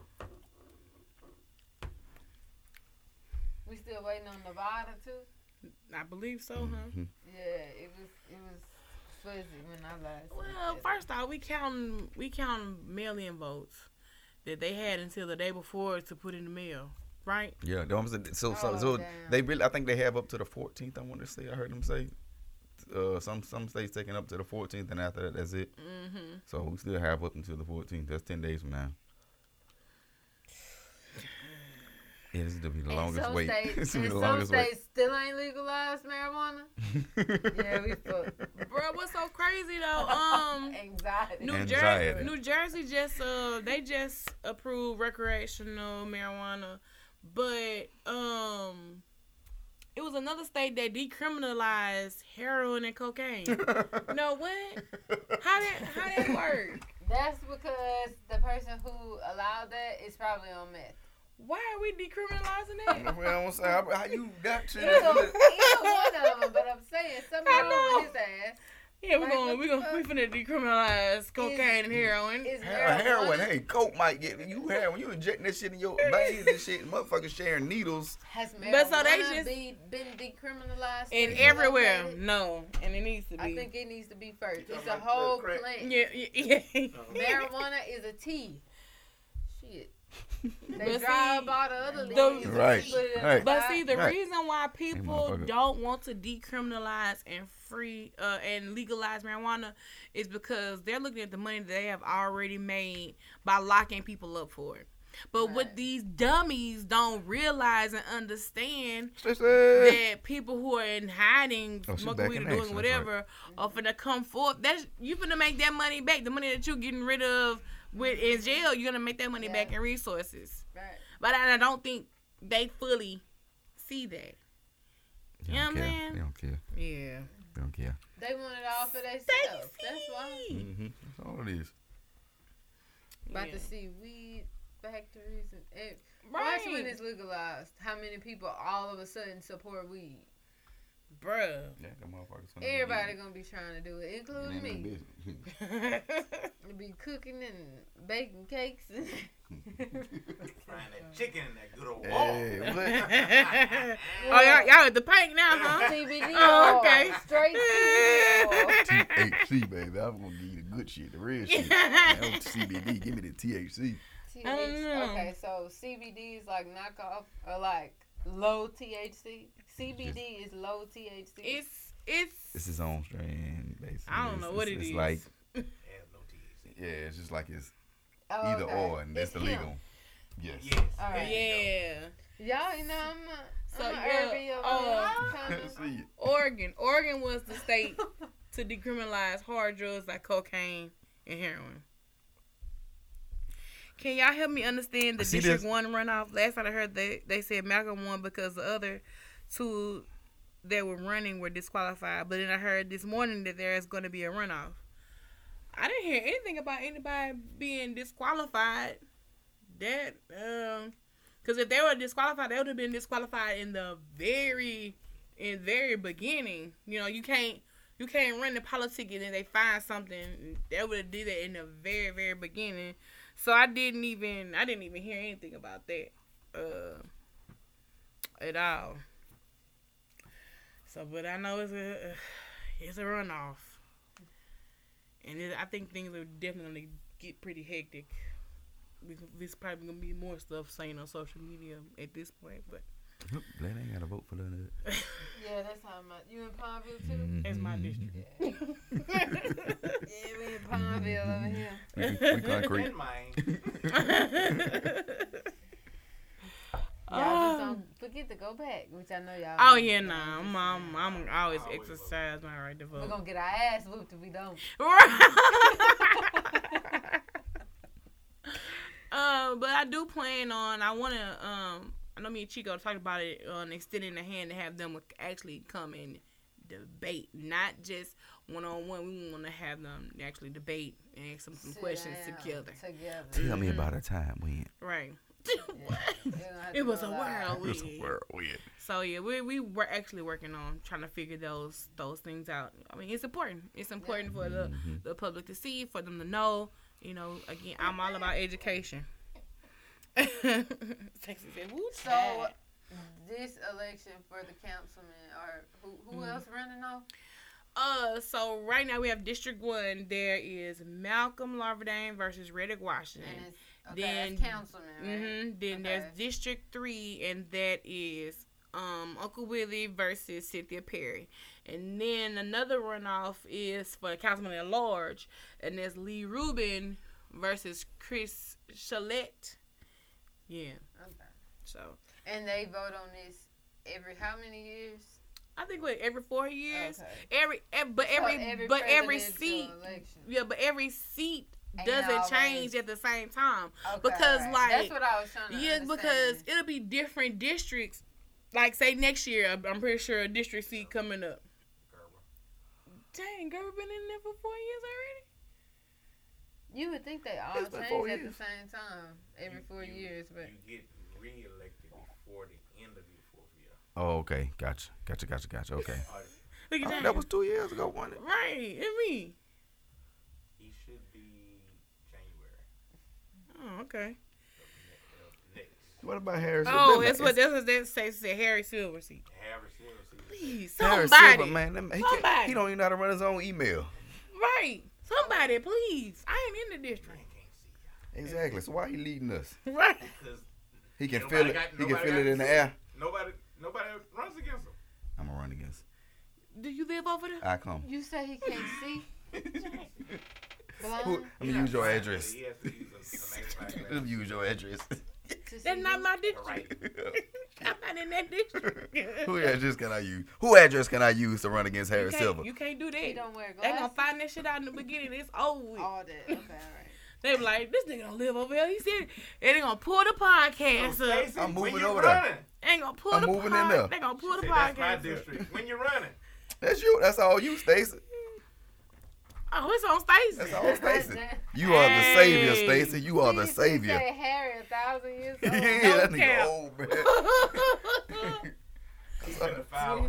E: We still waiting on Nevada too.
D: I believe so, huh?
C: Mhm.
E: Yeah, it was it was fuzzy when I last.
D: Well, first off, we count we count mail-in votes that they had until the day before to put in the mail, right?
C: Yeah, no, I'm saying- so so,
E: Oh,
C: so they really, I think they have up to the 14th. I want to say, I heard them say. Uh, some some states taking up to the 14th, and after that, that's it.
D: Mm-hmm.
C: So we still have up until the 14th. That's 10 days from now. Yeah, this is gonna be the
E: And
C: longest
E: some
C: wait.
E: States,
C: this is
E: and
C: the
E: some
C: longest wait.
E: states still ain't legalized marijuana. yeah, we fucked.
D: Bro, what's so crazy though? Um,
E: Anxiety.
D: New
C: Anxiety.
D: Jersey, New Jersey just uh they just approved recreational marijuana, but um it was another state that decriminalized heroin and cocaine. no, what? How did how that work?
E: That's because the person who allowed that is probably on meth.
D: Why are we decriminalizing that?
C: well, I'm saying, how, how you got to
E: Either, either one of them, but I'm saying something
D: I
E: wrong with
D: know.
E: his ass.
D: Yeah, we're
E: Like,
D: going
E: what
D: we
E: the
D: gonna we finna decriminalize cocaine and heroin.
E: Is
C: Heroin, heroin, hey, coke might get you heroin. You injecting that shit in your veins and shit. Motherfuckers sharing needles.
E: Has marijuana
D: But so they just-
E: be, been decriminalized?
D: And everywhere,
E: located?
D: no, and it needs to be.
E: I think it needs to be first. It's a whole plant.
D: yeah, yeah, yeah.
E: Marijuana is a tea. Shit. They
D: But
E: dry
D: see,
E: up all the other
D: the-
C: Right,
E: put it in
C: right.
D: But see, the
C: Right.
D: reason why people
C: motherfucker.
D: don't want to decriminalize and free uh, and legalize marijuana is because they're looking at the money that they have already made by locking people up for it. But what these dummies don't realize and understand
C: Stacey.
D: that people who are in hiding,
C: Oh, she
D: smoking weed or doing
C: action, that's
D: whatever, are finna come forth. That's you finna make that money back. The money that you're getting rid of with in jail, you're gonna make that money back in resources.
E: Right.
D: But I, I don't think they fully see that.
C: They
D: You know what I'm saying?
C: They don't care.
D: Yeah.
C: They don't care.
E: They want it all for themselves. That's why.
C: Mm-hmm. That's all it is.
E: About
D: Yeah.
E: to see weed factories and ev-
D: Right.
E: watch when it's legalized. How many people all of a sudden support weed?
D: Bruh.
C: Yeah, them motherfuckers. finna be
E: Everybody
C: getting
E: gonna be trying to do it,
C: it. It
E: including me. be cooking and baking cakes. and-
F: Frying that chicken in that good old wall.
C: hey, what?
D: oh, y'all, y'all at the paint now, huh?
E: CBD
D: Oh,
E: oil,
D: okay.
E: straight CBD oil.
C: THC, baby. I'm gonna give you the good shit, the real shit. That was CBD. Give me the THC.
D: I.
E: Okay, so CBD is like knockoff or like low THC. CBD is low THC.
D: It's it's
C: It's his own strain, basically.
D: I don't know
C: It's-
D: what
C: it's,
D: it
C: it's
D: is.
C: like,
F: It has no THC.
C: yeah, it's just like it's
E: Oh,
C: either
E: okay.
C: or, and that's
E: It's
C: the
E: hemp.
C: legal. Yes.
F: Yes.
E: All right.
D: yeah.
E: Y'all, you know, I'm a,
D: So,
E: I'm a
D: yeah,
E: herby
D: uh,
C: See.
D: Oregon. Oregon was the state to decriminalize hard drugs like cocaine and heroin. Can y'all help me understand the District
C: this?
D: One runoff? Last time I heard they they said Malcolm won because the other two that were running were disqualified. But then I heard this morning that there is going to be a runoff. I didn't hear anything about anybody being disqualified. That um, because if they were disqualified, they would have been disqualified in the very in very beginning. You know, you can't you can't run the politics and then they find something. They would have did it in the very very beginning. So I didn't even I didn't even hear anything about that uh, at all. So, but I know it's a it's a runoff, and it, I think things are definitely get pretty hectic. We, there's probably gonna be more stuff saying on social media at this point, but
C: Glad I ain't got to vote for none of that.
E: Yeah, that's how my you in Palmville too.
C: Mm-hmm.
D: it's my district.
E: Yeah, yeah we in Palmville over here.
C: We, we concrete.
F: In mine.
E: Y'all just don't forget to go back, which I know y'all.
D: Oh yeah,
E: but
D: nah,
E: I'm
D: I'm
E: just
D: I'm, I'm always
F: Always
D: exercise my right to
E: saying. We're gonna get our ass whooped if we don't.
D: uh, but I do plan on. I want to. Um, I know me and Chico talked about it on extending the hand to have them actually come and debate, not just one on one. We want to have them actually debate and ask them some
E: Sit
D: questions
E: down
D: together.
E: Together.
C: Tell me about a time when
D: Right.
E: Yeah. They gonna have
D: It was a
E: live.
D: whirlwind.
C: it was a whirlwind.
D: So yeah, we we were actually working on trying to figure those those things out. I mean, it's important. It's important for the
C: Mm-hmm.
D: the public to see, for them to know. You know, again, I'm all about education. Said,
E: So this election for the councilman, or who who
D: Mm-hmm.
E: else running off?
D: Uh, so right now we have District One. There is Malcolm Larvadain versus Reddick Washington.
E: Okay,
D: Then-
E: councilman, right?
D: hmm Then there's District Three, and that is um Uncle Willie versus Cynthia Perry. And then another runoff is for the Councilman at Large, and there's Lee Rubin versus Chris Chalette. Yeah.
E: Okay.
D: So
E: And they vote on this every how many years?
D: I think what every four years,
E: Okay.
D: every, ev- but
E: So
D: every, but every seat,
E: election.
D: yeah, but every seat doesn't change at the same time.
E: Okay,
D: because,
E: alright.
D: like,
E: that's what I was trying to
D: Yeah,
E: understand.
D: because it'll be different districts. Like say next year, I'm- I'm pretty sure a district seat coming up. Dang, girl, been in there for four years already.
E: you would think they all change at
C: years.
E: the same time every
F: You-
E: four
F: you-
E: years, but
F: you get reelected before the end of your fourth year.
C: Oh, okay. Gotcha. Gotcha. Gotcha. Gotcha. Okay.
D: Look at
C: Oh,
D: that.
C: that was two years ago, wasn't it?
D: right. And me.
F: he should be January
D: Oh, okay.
F: of ne- of next.
C: What about Harris?
D: Oh, that's what that's what that says. Said Harry Silver seat.
F: Harris Silver.
D: Please,
C: Harris
D: somebody.
C: Silver, man. them- He,
D: Somebody.
C: he don't even know how to run his own email.
D: Right. Somebody, please. I ain't in the district.
F: Man can't see y'all.
C: Exactly. So why he leading us?
D: Right.
F: Because
C: He can
F: Nobody
C: feel it.
F: got-
C: he can feel it in the
F: see
C: air.
F: nobody nobody runs against him.
C: I'm gonna run against.
D: Do you live over there?
C: I come.
E: you say he can't see. Blind.
C: Who, I'm gonna use your address.
F: He has use a, a magnifying
C: Let me use your address.
D: That's not my district.
F: Right.
D: I'm not in that district.
C: Who address can I use? Who address can I use to run against
D: you,
C: Harris Silver?
D: you can't do
E: He
D: that.
E: don't wear
D: They gonna find that shit out in the beginning. It's over with.
E: All that. Okay, all right.
D: They be like, this nigga don't live over here. He said, and they gonna pull the podcast
F: So,
D: up.
F: Stacey,
C: I'm
F: when
C: moving
F: you
C: over there.
D: They ain't gonna pull
C: I'm
D: the
C: moving in
D: pod-
C: there.
D: They gonna pull the
F: Say, that's my
D: podcast.
F: district. When you're running,
C: That's you. That's all you, Stacy.
D: Oh, it's on Stacy.
C: That's all, Stacy. You are the savior, Stacy. You are the
E: He- he
C: savior.
E: Say Harry a thousand years old.
C: yeah, that
D: No
C: nigga old, man.
F: he's gonna foul.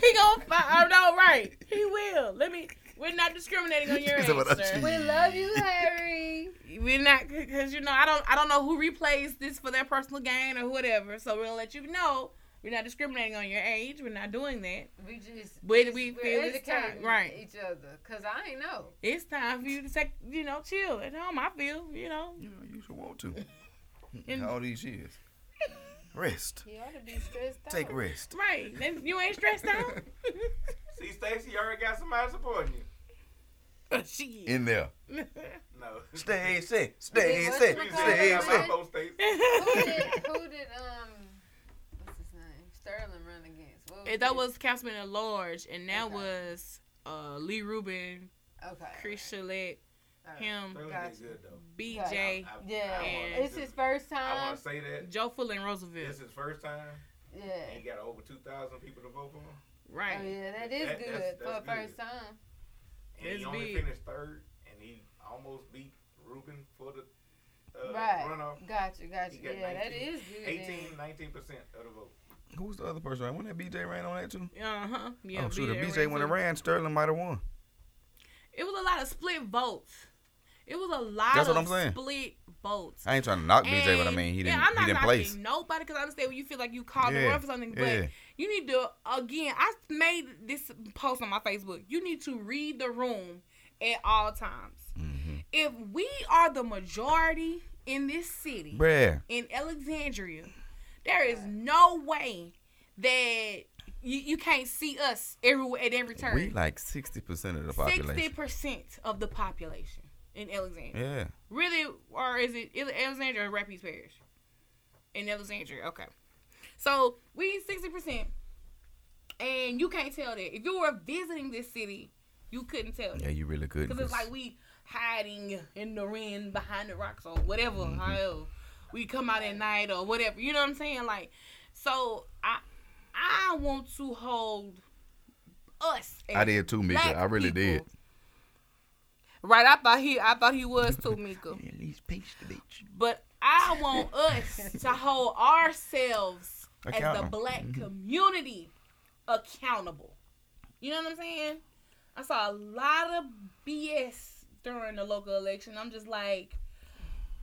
D: he gonna find. Oh no, right? He will. Let me. We're not discriminating on your
C: He said,
D: age,
C: "What I
D: sir.
C: cheat."
E: We love you, Harry.
D: We're not because you know I don't I don't know who replays this for their personal gain or whatever. So we'll let you know we're not discriminating on your age. We're not doing that.
E: We just
D: But we feel it's time, right.
E: each other. Cause I ain't know.
D: It's time for you to take you know chill at home. I feel you know.
C: You know, you should want to.
D: And-
C: All these years. Rest.
E: He ought to be stressed out.
C: Take rest.
D: Right. Then you ain't stressed out.
F: See, Stacy, you already got somebody supporting you.
D: Shit.
C: In there.
F: No.
C: Stay Stacy.
E: what's
F: We
E: the
F: said
E: call
F: they got
C: Stacy.
F: my vote, Stacy.
E: Who did, who did um what's his name? Sterling run against? What
D: And that
E: his-
D: was Councilman at large, and that
E: Okay.
D: was uh, Lee Rubin,
E: okay.
D: Chris Chalette,
E: alright.
D: him,
E: Gotcha.
F: good though.
D: BJ,
F: I-
E: Yeah,
D: And-
E: it's his first time.
F: I want to say that
D: Joe Fuller, and Roosevelt.
F: this is his first time.
E: Yeah.
F: And he got over 2,000 people to vote for him.
D: Right.
E: Oh yeah, that is
F: That-
E: good
F: that's-
E: for a first time.
F: And
D: That's
F: he only
D: big.
F: finished third, and he almost beat Rubin for the uh,
E: right.
F: runoff.
E: Gotcha, gotcha.
F: Got
E: Yeah, that
F: 19
E: is good.
F: 18, 19 percent of the vote.
C: Who was the other person? Ran? Wasn't that BJ ran on that too?
D: Uh huh. Yeah.
C: oh, shoot. If
D: BJ
C: went and ran, Sterling might have won.
D: It was a lot of split votes. It was a lot
C: That's
D: of
C: what I'm saying.
D: split votes.
C: I ain't trying to knock BJ, but I mean, he
D: yeah,
C: didn't,
D: I'm not
C: he didn't
D: knocking
C: place.
D: nobody because I understand when you feel like you called the
C: Yeah,
D: run for something, but
C: yeah.
D: you need to again. I made this post on my Facebook. You need to read the room at all times.
C: Mm-hmm.
D: If we are the majority in this city,
C: Bruh.
D: in Alexandria, there is no way that you, you can't see us everywhere at every turn.
C: We like 60% of the population.
D: Sixty percent of the population in Alexandria.
C: Yeah.
D: Really, or is it Alexandria or Rapides Parish? In Alexandria, okay. So we sixty percent, and you can't tell that. If you were visiting this city, you couldn't tell
C: Yeah, you really couldn't.
D: because it's like we hiding in the rain behind the rocks or whatever.
C: Mm-hmm.
D: However, we come out at night or whatever. You know what I'm saying? Like, so I I want to hold us.
C: I did too, Mika. I really did.
D: Right, I thought he I thought he was too, Mika.
C: At least peach the bitch.
D: But I want us to hold ourselves as the black
C: Mhm.
D: community accountable. You know what I'm saying? I saw a lot of BS during the local election. I'm just like,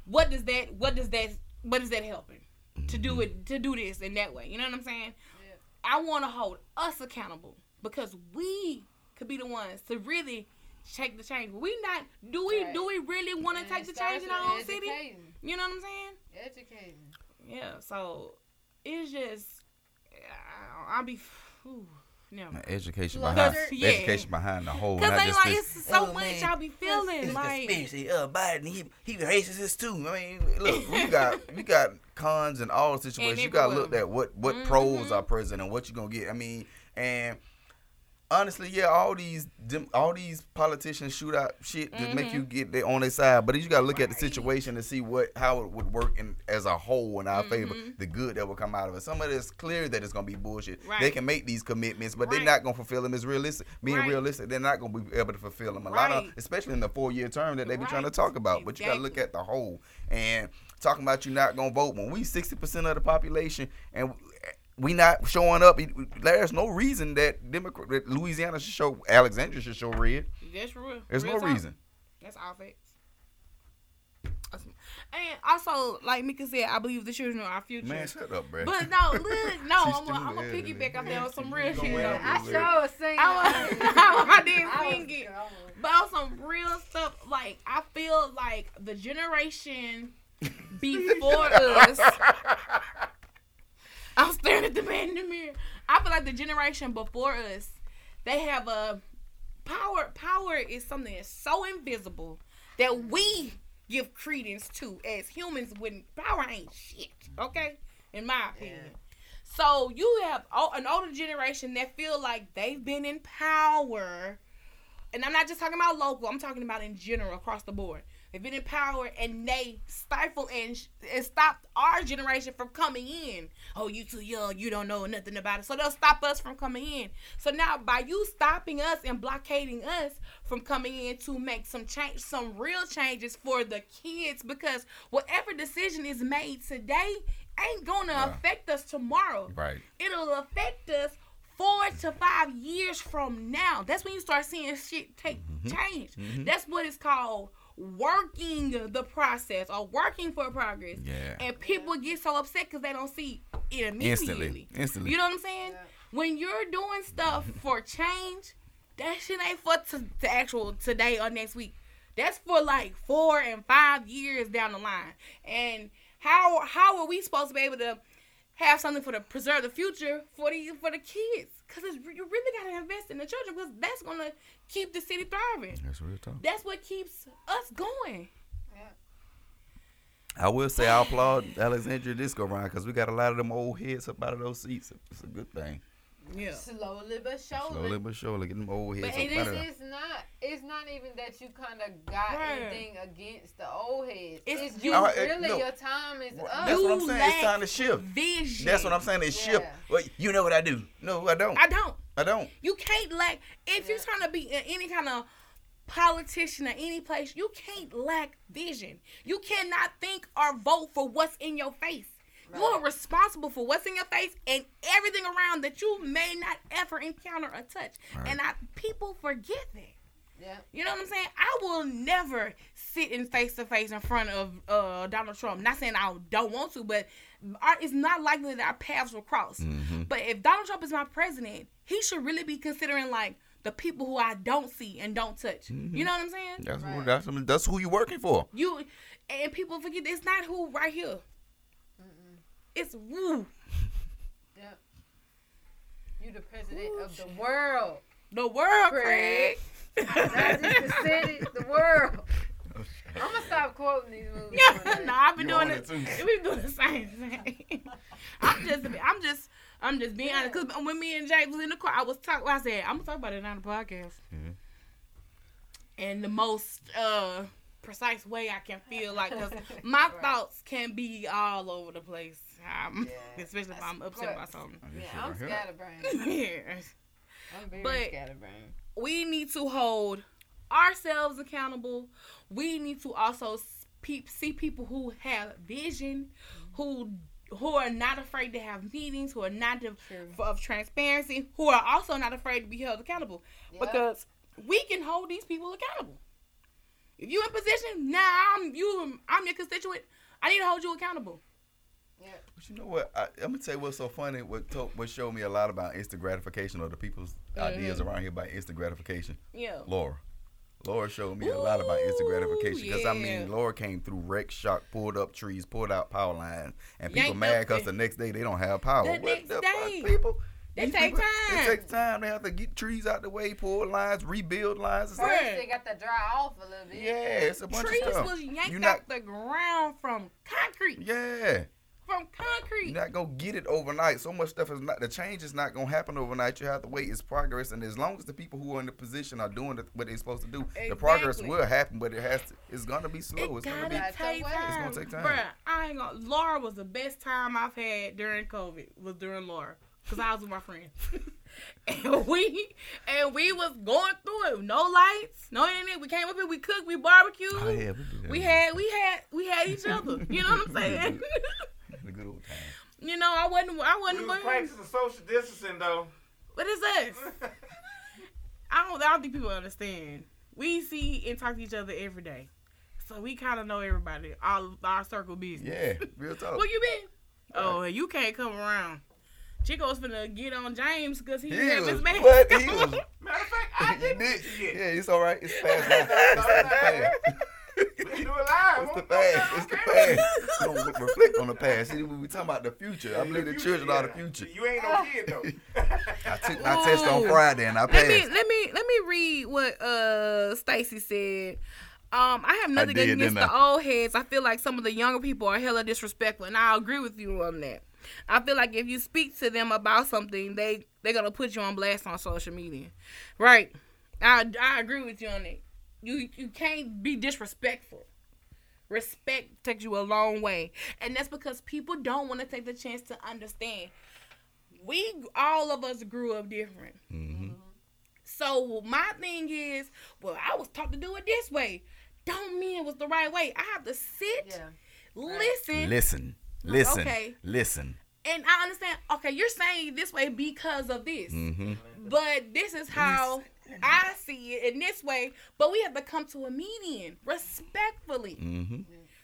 D: what does that what does that what is that helping? To do it to do this in that way. You know what I'm saying?
E: Yeah.
D: I wanna hold us accountable because we could be the ones to really take the change. We not do we
E: Right.
D: do we really wanna take the change in our own city? You know what I'm saying?
E: Educating.
D: Yeah, so it's just I'll be whew, no.
C: Education
E: Look,
C: behind
E: because-
D: yeah.
C: education behind the whole.
D: Cause they
C: just
D: like
C: this-
D: it's so
C: Oh,
D: much
C: man.
D: y'all be feeling
C: It's
D: like
C: conspiracy. Uh, Biden, he he racist too. I mean, look, we got we got cons in all situations. You got to look at what what pros
D: Mhm.
C: are present and what you gonna get. I mean, and honestly, yeah, all these all these politicians shoot out shit to make
D: Mhm.
C: you get their on their side. But you got to look at the situation to see what how it would work in as a whole in our favor.
D: Mhm.
C: The good that will come out of it. Some of it's clear that it's gonna be bullshit. They can make these commitments, but they're not gonna fulfill them. as realistic. Being
D: Right.
C: realistic, they're not gonna be able to fulfill them. A lot of, especially in the four year term that they be trying to talk about. But you gotta look at the whole and talking about you not gonna vote when we sixty percent of the population and we not showing up. There's no reason that Democrat that Louisiana should show Alexandria should show red.
D: that's real.
C: There's
D: real
C: no
D: talk.
C: reason.
D: That's all facts. And also, like Mika said, I believe the children are our future.
C: Man, shut up, bro.
D: but no, look, no,
C: She's
D: I'm gonna I'm gonna
C: stupid.
D: piggyback off that on some real shit.
C: gonna
D: though.
C: wear
E: I
C: Weird.
E: sure was singing.
D: I, was, I didn't
E: I
D: sing
E: was
D: it.
E: going.
D: But on some real stuff, like I feel like the generation before us. I'm staring at the man in the mirror. I feel like the generation before us, they have a power. Power is something that's so invisible that we give credence to as humans. When power ain't shit, okay, in my opinion. So you have an older generation that feel like they've been in power and I'm not just talking about local. I'm talking about in general across the board. They've been in power and they stifle and, sh- and stopped our generation from coming in. Oh, you too young. You don't know nothing about it. So they'll stop us from coming in. So now by you stopping us and blockading us from coming in to make some change, some real changes for the kids, because whatever decision is made today ain't gonna affect us tomorrow
C: right.
D: it'll affect us four to five years from now. That's when you start seeing shit take mm-hmm. change. Mm-hmm. That's what it's called working the process or working for progress.
C: Yeah.
D: And people get so upset because they don't see it immediately.
C: Instantly. Instantly.
D: You know what I'm saying?
E: Yeah.
D: When you're doing stuff for change, that shit ain't for to, to actual today or next week. That's for like four and five years down the line. And how how are we supposed to be able to have something for the preserve the future for the for the kids? Because you really got to invest in the children because that's gonna keep the city thriving.
C: That's real talk.
D: That's what keeps us going.
C: I will say I applaud Alexandria this go round because we got a lot of them old heads up out of those seats. It's a good thing.
D: Yeah.
E: Slowly but surely.
C: Slowly but surely, get them old heads
D: But
C: up
D: it
C: out
E: It's,
C: of
E: it's not. It's not even that you kind of got
D: Right.
E: anything against the old heads.
D: It's
E: It's,
D: you-
E: you
C: Alright,
E: really
C: no.
E: your time is
C: Well,
E: up.
C: That's what I'm saying.
D: lack
C: It's time to shift.
D: Vision.
C: That's what I'm saying. It's shift.
E: Yeah.
C: Well, you know what I do? No, I don't.
D: I don't.
C: I don't.
D: You can't lack if you're trying to be in any kind of politician or any place. You can't lack vision. You cannot think or vote for what's in your face. You're responsible for what's in your face and everything around that you may not ever encounter or touch.
C: Right.
D: And I people forget that.
E: Yeah.
D: You know what I'm saying? I will never sit in face to face in front of uh, Donald Trump. Not saying I don't want to, but our, it's not likely that our paths will cross.
C: Mm-hmm.
D: But if Donald Trump is my president, he should really be considering like the people who I don't see and don't touch.
C: Mm-hmm.
D: You know what I'm saying?
C: That's
E: Right.
C: who, that's that's who you working for.
D: You and people forget it's not who right here. It's woo.
E: Yep. You the president of the world.
D: The world,
E: Craig.
D: Craig.
E: Not just the city, the world. I'm gonna stop quoting these movies.
D: Yeah, no, I've been
C: You
D: doing it.
C: it too.
D: We've been doing the same thing. I'm just, I'm just, I'm just being honest. Cause when me and Jake was in the car, I was talking. I said, I'm gonna talk about it on the podcast.
C: Mhm.
D: In the most uh precise way I can feel like, cause my thoughts can be all over the place. Um,
E: Yeah.
D: especially if I'm upset about something.
E: Yeah, I'm scatterbrained.
D: Yes.
E: I'm very
D: But-
E: scatterbrained.
D: we need to hold ourselves accountable. We need to also pe- see people who have vision, who who are not afraid to have meetings, who are not of, of transparency, who are also not afraid to be held accountable.
E: Yep.
D: Because we can hold these people accountable. If you in position, now I'm you I'm your constituent, I need to hold you accountable.
E: Yeah.
C: But you know what? I, I'm gonna tell you what's so funny. What to, what showed me a lot about instant gratification or the people's ideas
D: Mm-hmm.
C: around here about instant gratification.
D: Yeah.
C: Laura. Laura showed me a lot about instant gratification because I mean. Laura came through wreck, shock, pulled up trees, pulled out power lines, and people
D: Yanked
C: mad because
D: the-
C: the next day they don't have power.
D: The
C: what
D: next
C: the
D: day.
C: fuck, people?
D: They
C: These
D: take
C: people-
D: time.
C: It takes time. They have to get trees out the way, pull lines, rebuild lines. It's
D: Right.
C: like,
E: First, they got to dry off a little bit.
C: yeah, it's a bunch
D: Trees
C: of stuff.
D: was yanked
C: you
D: off
C: not,
D: the ground from concrete.
C: yeah.
D: From concrete.
C: You're not gonna get it overnight. So much stuff is not. The change is not gonna happen overnight. You have to wait. It's progress, and as long as the people who are in the position are doing the, what they're supposed to do, the progress will happen. But it has to. It's gonna be slow.
D: It
C: it's gonna be.
E: Gotta
D: take time.
C: It's gonna take time.
D: Bruh, I ain't gonna. Laura was the best time I've had during COVID. Was during Laura, cause I was with my friends, and we and we was going through it. No lights, no internet. We came up here. We cooked. We barbecued.
C: Oh yeah, we.
D: We had we had we had each other. You know what I'm saying?
C: the good old time.
D: you know, I wasn't I
F: We
D: wasn't.
F: was practicing social distancing though.
D: What is this? I don't. I don't think people understand. We see and talk to each other every day, so we kind of know everybody. All our circle business.
C: Yeah, real talk.
D: Where you been? Oh, you can't come around. Chico's finna get on James because he,
C: he
D: didn't have
C: was,
D: his mask.
C: what? He was.
F: Matter of fact, I
C: he
F: didn't
C: did.
F: yet.
C: Yeah, it's all right. It's fast. now. It's the past.
F: We can do it live.
C: It's the past. It's the past. We don't reflect on the past. See, we we talking about the future. I believe the children are the future.
F: You ain't no kid though.
C: I took my test on Friday and I
D: Let me
C: passed.
D: let me let me read what uh Stacy said. Um, I have nothing
C: did,
D: against the
C: I?
D: old heads. I feel like some of the younger people are hella disrespectful, and I agree with you on that. I feel like if you speak to them about something, they they're gonna put you on blast on social media, right? I I agree with you on that. You you can't be disrespectful. Respect takes you a long way, and that's because people don't want to take the chance to understand. We all of us grew up different.
C: Mhm.
D: So my thing is, well, I was taught to do it this way. Don't mean it was the right way. I have to sit,
E: Yeah.
D: listen,
C: Listen, listen,
D: Okay.
C: listen.
D: and I understand. Okay, you're saying this way because of this,
C: Mm-hmm.
D: but this is how I see it in this way. But we have to come to a median, respectfully,
C: Mm-hmm.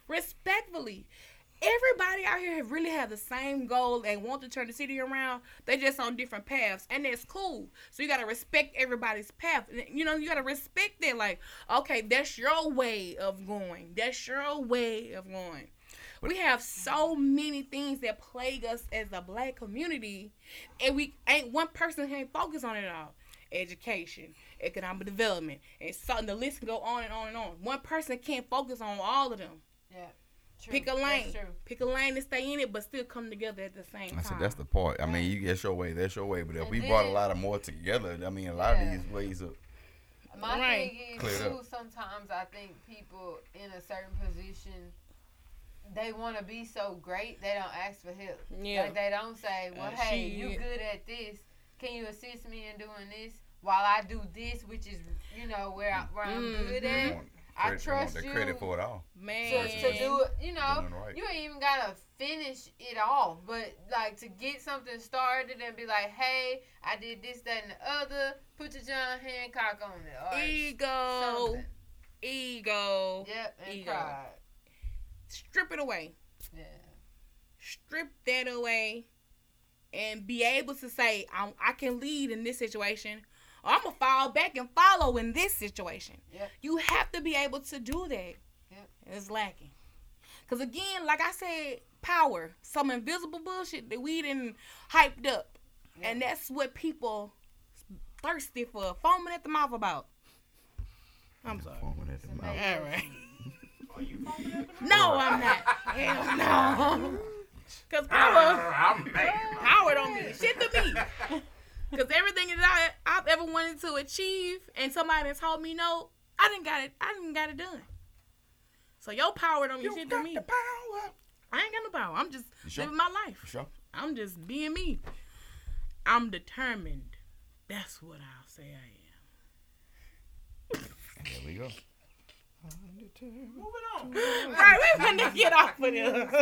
D: respectfully. Everybody out here have really have the same goal and want to turn the city around. They just on different paths, and that's cool. So you gotta respect everybody's path. You know, you gotta respect that. Like, okay, that's your way of going. That's your way of going. We have so many things that plague us as a black community, and we ain't one person can't focus on it all. Education, economic development, and so the list can go on and on and on. One person can't focus on all of them.
E: Yeah. True.
D: Pick a lane.
E: true.
D: Pick a lane and stay in it, but still come together at the same
C: I
D: time.
C: said that's the part. I mean, you get your way. That's your way. But if
E: And
C: we brought a lot of more together, I mean, a lot
E: Yeah.
C: of these ways of
E: My
D: Right.
E: thing is
C: Clear
E: too.
C: up.
E: Sometimes I think people in a certain position, they want to be so great they don't ask for help.
D: Yeah.
E: Like they don't say, "Well,
D: Uh,
E: hey, you
D: shit.
E: good at this? Can you assist me in doing this while I do this, which is you know where I, where I'm good
D: Mhm.
E: at." I
C: Credit- they
E: trust
C: the
E: you.
C: credit for it all.
D: Man,
E: to, to do it, you know,
C: right.
E: you ain't even gotta finish it off, but like to get something started and be like, hey, I did this, that, and the other. Put your John Hancock on it. Or
D: ego,
E: something.
D: ego.
E: Yep, and
D: Ego.
E: pride.
D: Strip it away.
E: Yeah.
D: strip that away and be able to say I, I can lead in this situation or i'm gonna fall back and follow in this situation.
E: Yep.
D: you have to be able to do that.
E: Yep.
D: it's lacking. Because again like i said power. Some invisible bullshit that we didn't hyped up. And that's what people thirsty for. Foaming at the mouth about. I'm sorry.
C: Foaming at the mouth.
D: all right.
F: Are you foaming at the mouth?
D: no i'm not. Hell no because power
F: ah, I'm.
D: Power don't mean shit to me. Cause everything that I, I've ever wanted to achieve, and somebody has told me no, I didn't got it. I didn't got it done. So your power don't mean shit to me. power. I ain't got no power. I'm just
C: You sure?
D: living my life.
C: Sure.
D: I'm just being me. I'm determined. That's what I'll say I am.
C: There we go.
F: Moving on.
D: am. Right, we're gonna get off of this.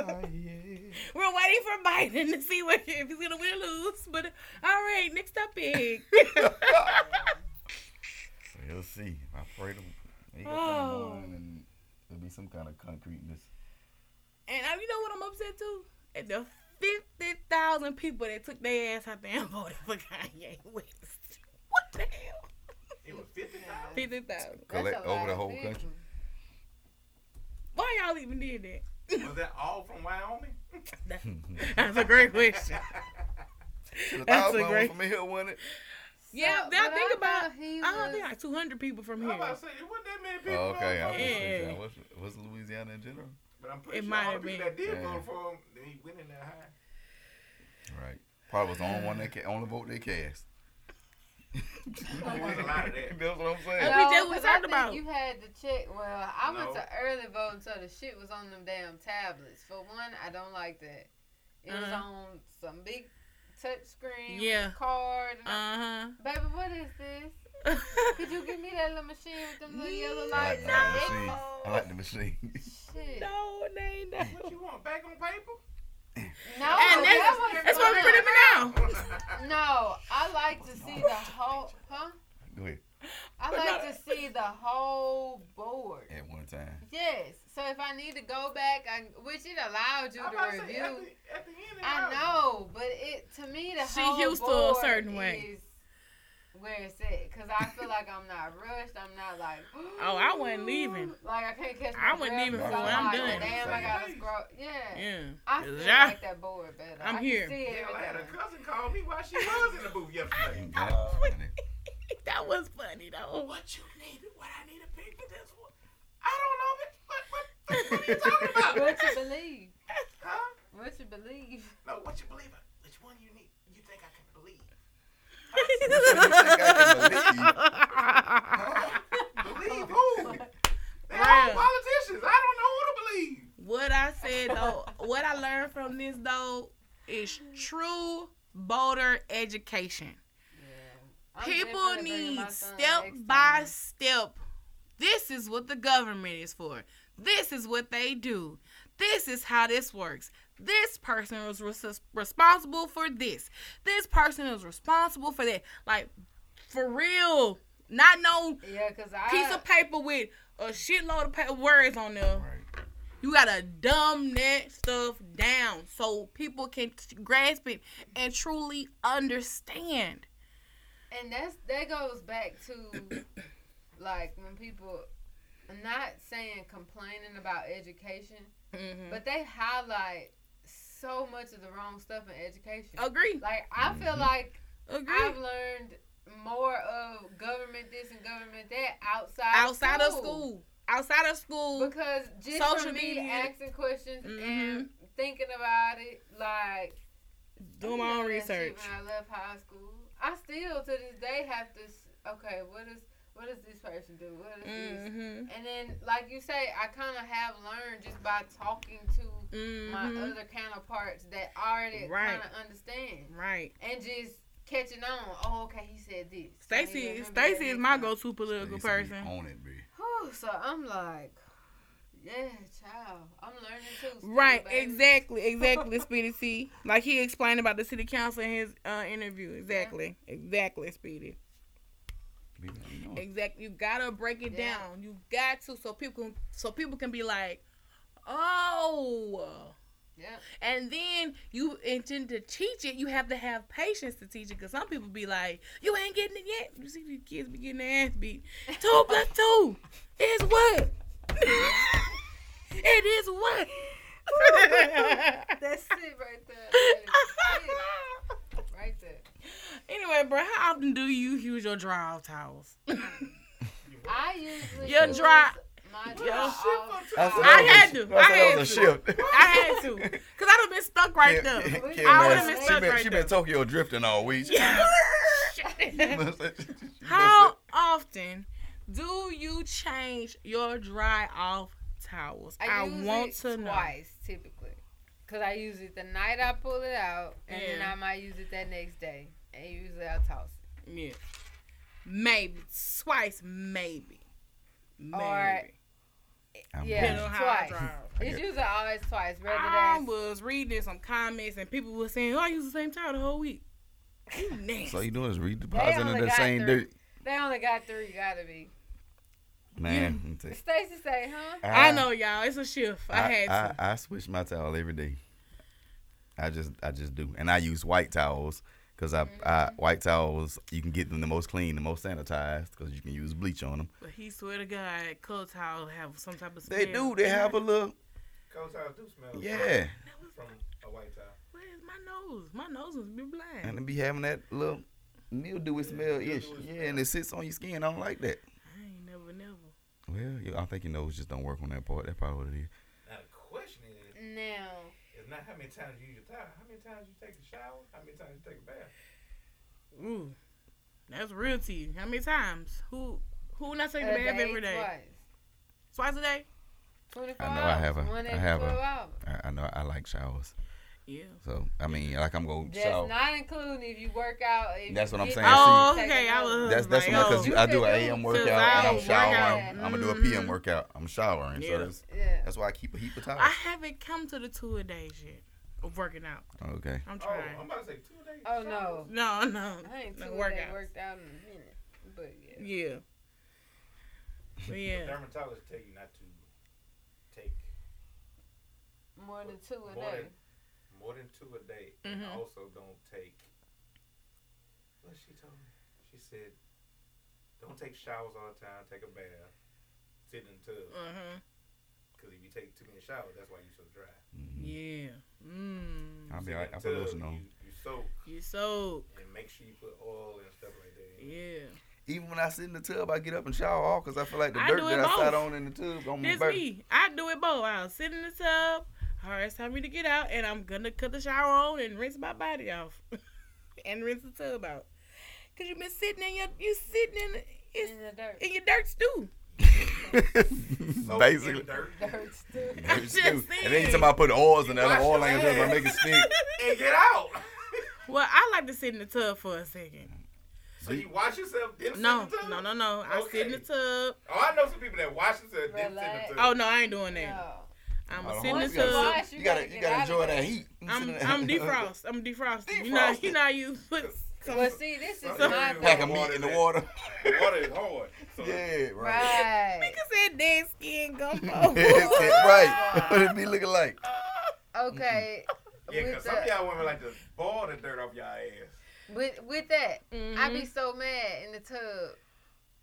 D: We're waiting for Biden to see what if he's gonna win or lose. But all right, next topic.
C: So you'll see. I pray to he
D: Oh.
C: and there'll be some kind of concreteness.
D: And uh, you know what I'm upset too? At the fifty thousand people that took their ass out there and voted for Kanye West. What the hell?
F: It was 50,000.
D: Fifty thousand.
C: Collect
E: That's
C: over the whole
E: people.
C: country.
D: Why y'all even did that?
F: Was that all from Wyoming?
D: That's a great question. That's
C: thousand
D: a
C: one
D: great-
C: from here won it.
D: Yeah,
E: So-
D: now think
E: I
D: about.
E: thought he
D: I don't
E: was-
D: think like two hundred people from
F: I'm
D: here.
F: about to say, it wasn't that many people.
C: Oh, okay. I
F: voting
C: was
F: for
D: Yeah.
C: what's, what's Louisiana in general?
F: But I'm pretty
D: It
F: sure
D: might
F: all the
D: have
F: people
D: been.
F: that did
C: Yeah.
F: vote for him, they went in that high.
C: Right. Probably was the only one that ca- only vote they cast.
F: There was a lot of that.
C: That's what I'm saying.
D: Yeah. we just was
E: 'cause
D: talking
E: I think
D: about.
E: You had to check. Well, I went to early voting, so the shit was on them damn tablets. For one, I don't like that. It was
D: Uh-huh.
E: on some big touch screen.
D: Yeah.
E: With a card. And I-
D: Uh
E: Baby, what is this? Could you give me that little machine with them little yellow lights?
C: I like the machine.
E: No.
C: I like the machine.
E: Shit.
D: no, they ain't that.
F: What you want, back on paper?
E: No,
D: And that's,
E: that was
D: that's what
E: fun.
D: put me now.
E: No, I like to see the whole. Huh?
C: Go ahead.
E: I like to see the whole board.
C: At one time.
E: Yes. So if I need to go back, I, which it allowed you
F: I'm about
E: to
F: to say,
E: review.
F: at the, at the end
E: I know, but it to me the
D: She
E: whole
D: used to a
E: board
D: certain way.
E: Is where it's at because I feel like I'm not rushed. I'm not like
D: Oh, I wasn't leaving.
E: Like I can't catch.
D: I
E: my
D: wasn't
E: breath
D: leaving
E: because
C: for when I'm
E: like,
D: done.
E: Damn, I gotta scroll. Yeah.
D: Yeah.
E: I
D: 'Cause
E: feel
D: y'all-
E: like that board better.
D: I'm
E: I
D: here.
E: See
F: Hell, I had a cousin call me while she was in the booth yesterday.
C: That's
D: that was funny though.
F: What you need? What I need to pick for this one? I don't know. Bitch. What, what, what are you talking about?
E: What you believe?
F: Huh?
E: What you believe?
F: No, what you believe? in? Which one you need? You think I can believe? Believe who? They're all
D: Real.
F: politicians. I don't know who to believe.
D: what I said though, what I learned from this though is true voter education.
E: I'm
D: People need step by step. This is what the government is for. This is what they do. This is how this works. This person was res- responsible for this. This person is responsible for that. Like, for real. Not no
E: Yeah, cause I
D: piece of paper with a shitload of pa- words on there.
C: Right.
D: You gotta dumb that stuff down so people can t- grasp it and truly understand.
E: and that's that goes back to like when people I'm not saying complaining about education,
D: Mm-hmm.
E: but they highlight so much of the wrong stuff in education.
D: Agree.
E: Like I feel
C: Mhm.
E: like
D: Agree.
E: I've learned more of government this and government that outside
D: outside of school. Outside of school.
E: Because just
D: Social
E: from me
D: media.
E: asking questions and
D: Mhm.
E: thinking about it, like
D: Doing my own
E: learned that shit
D: research.
E: When I left high school, I still to this day have to. Okay, what is what does this person do? What is this?
D: Mm-hmm.
E: And then, like you say, I kind of have learned just by talking to my
D: Mm-hmm.
E: other counterparts that already
D: Right.
E: kind of understand,
D: Right.
E: and just catching on. Oh, okay, he said this. I need to
D: Stacy,
E: remember
D: Stacy
E: that
D: is
E: next
D: my
E: time.
D: go-to political
C: Stacey
D: person.
C: On it, B.
E: Whew, so I'm like, yeah, child, I'm learning too. still,
D: Right,
E: baby.
D: exactly, exactly, Speedy T. Like he explained about the city council in his uh, interview. Exactly, exactly, Speedy.
C: You know.
D: Exactly. You gotta break it
E: Yeah.
D: down. You got to so people can so people can be like, oh.
E: Yeah.
D: And then you intend to teach it. You have to have patience to teach it. Cause some people be like, "You ain't getting it yet." You see these kids be getting their ass beat. Two plus two is what? it is what?
E: That's it right there. It. Right there.
D: anyway, bro, how often do you use your dry off towels?
E: I usually
D: Your dry-
E: my
D: Your
E: dry
D: shit
E: off.
C: That's-
D: I had to. I had to.
C: shift.
D: I had to, cause I done been stuck right there.
C: Kim,
E: I
C: Kim,
D: would've
C: man,
D: been
C: she
D: stuck
C: been,
D: right
C: she
D: there.
C: been Tokyo drifting all week.
D: How often do you change your dry off towels?
E: I,
D: I,
E: use
D: want
E: it
D: to know.
E: twice typically, cause I use it the night I pull it out, and then I might use it that next day, and usually I toss it.
D: Yeah, maybe twice, maybe, maybe.
E: Or-
C: I'm
E: Yeah,
D: Depending on how I
E: twice.
D: dry off.
E: It's usually always twice, rather
D: I
E: than
D: was reading some comments and people were saying, "Oh, I use the same towel the whole week." You nasty.
C: So you doing is
E: they
C: redepositing
E: only
C: the same
E: three.
C: dirt.
E: They only got three. Gotta be.
C: Man, let me.
E: Stacy say, huh?
D: I know, y'all. It's a shift. I, had to.
C: I, I switch my towel every day. I just I just do, and I use white towels because I, I white towels you can get them the most clean, the most sanitized because you can use bleach on them.
D: but he swear to God, color towel have some type of smell.
C: They do. They have a little
F: Cold towels do smell.
C: yeah,
F: From a white towel.
D: Where's my nose? My nose must be blind.
C: and they be having that little mildewy smell ish. Yeah, and it sits on your skin. I don't like that.
D: I ain't never, never.
C: Well, I think your nose just don't work on that part. That's probably what it is.
F: Now the question is,
E: Now,
F: is not how many times you use your towel. How many times you take a shower? How many times you take a bath?
D: Ooh, that's real tea. How many times? Who who not taking
E: a
D: a bath
E: day,
D: every day?
E: Twice.
D: Twice a day?
E: 24
C: I know
E: hours.
C: I have a-
E: One
C: I have a-
E: hours.
C: I, I know I like showers,
D: Yeah.
C: so I mean, like I'm gonna
E: That's
C: shower.
E: not including if you work out. If
C: That's what I'm saying.
D: Oh,
C: see,
D: okay. I was
C: That's that's
D: like,
C: what because
D: oh.
C: I do an
E: You
C: AM workout and I'm
D: Cause
C: showering.
E: I-
C: I'm gonna do a.
D: Mm-hmm.
C: PM workout. I'm showering,
D: Yeah.
C: so that's,
E: Yeah.
C: that's why I keep a heap of towels.
D: I haven't come to the two a days yet of working out.
C: Okay.
D: I'm
F: Oh,
D: trying.
F: I'm about to say two days.
E: Oh, no.
D: no, no.
E: I ain't
D: no
E: too
D: workouts.
E: that worked out in a minute. But yeah.
D: Yeah. But yeah.
F: Dermatologists tell you not to take
E: More than two a day.
F: Than more than two a day, and
D: Mhm.
F: also don't take. What she told me, she said, don't take showers all the time. Take a bath, sit in the tub,
D: mm-hmm.
F: because if you take too many showers, that's why you're so dry. Mm-hmm.
D: Yeah. Mmm.
C: I'll be
F: Sit
C: alright.
F: in
C: I'll
F: the
C: put
F: tub,
C: on.
F: You, you soak
D: You so
F: and make sure you put oil and stuff like that. in.
D: yeah.
C: Even when I sit in the tub, I get up and shower off because I feel like the
D: I
C: dirt
D: do it
C: that I sat on in the tub on my
D: That's
C: back.
D: me. I do it both. I'll sit in the tub. All right, it's time for me to get out, and I'm gonna cut the shower on and rinse my body off, and rinse the tub out. Cause you've been sitting in your you sitting in it's
E: In the dirt.
D: in your dirt stew.
F: Soak
C: Basically.
F: in dirt
E: Dirt still.
D: I'm
C: Dirt
D: just
C: stew. And then
D: saying.
C: somebody put oils in there,
F: Wash
C: the oil
F: your
C: ain't just
F: hands.
C: make it stink.
F: and get out.
D: Well, I like to sit in the tub for a second.
F: so you wash yourself, then sit
D: No,
F: in the tub?
D: no, no, no. no. I sit in the tub.
F: Oh, I know some people that wash themselves, then sit in the tub.
D: Oh no, I ain't doing that.
E: No.
D: I'm gonna sit in
C: you
D: the
C: gotta-
D: tub.
C: You
E: you
C: gotta,
E: gotta
C: you gotta enjoy that heat.
D: I'm
C: sit
D: I'm
C: there-
D: defrost. I'm defrosted. You know, you know, you put some.
E: Well, see, this is
F: Some
E: my
C: Pack
E: thing.
C: of meat in the water.
F: The water is hard. So
C: yeah, right.
E: Right.
D: Nigga said dead skin gumbo.
C: right. What it be looking like?
E: Okay.
F: Yeah, because some of y'all women like to boil the dirt off y'all ass.
E: with with that, I be
D: Mhm.
E: so mad in the tub.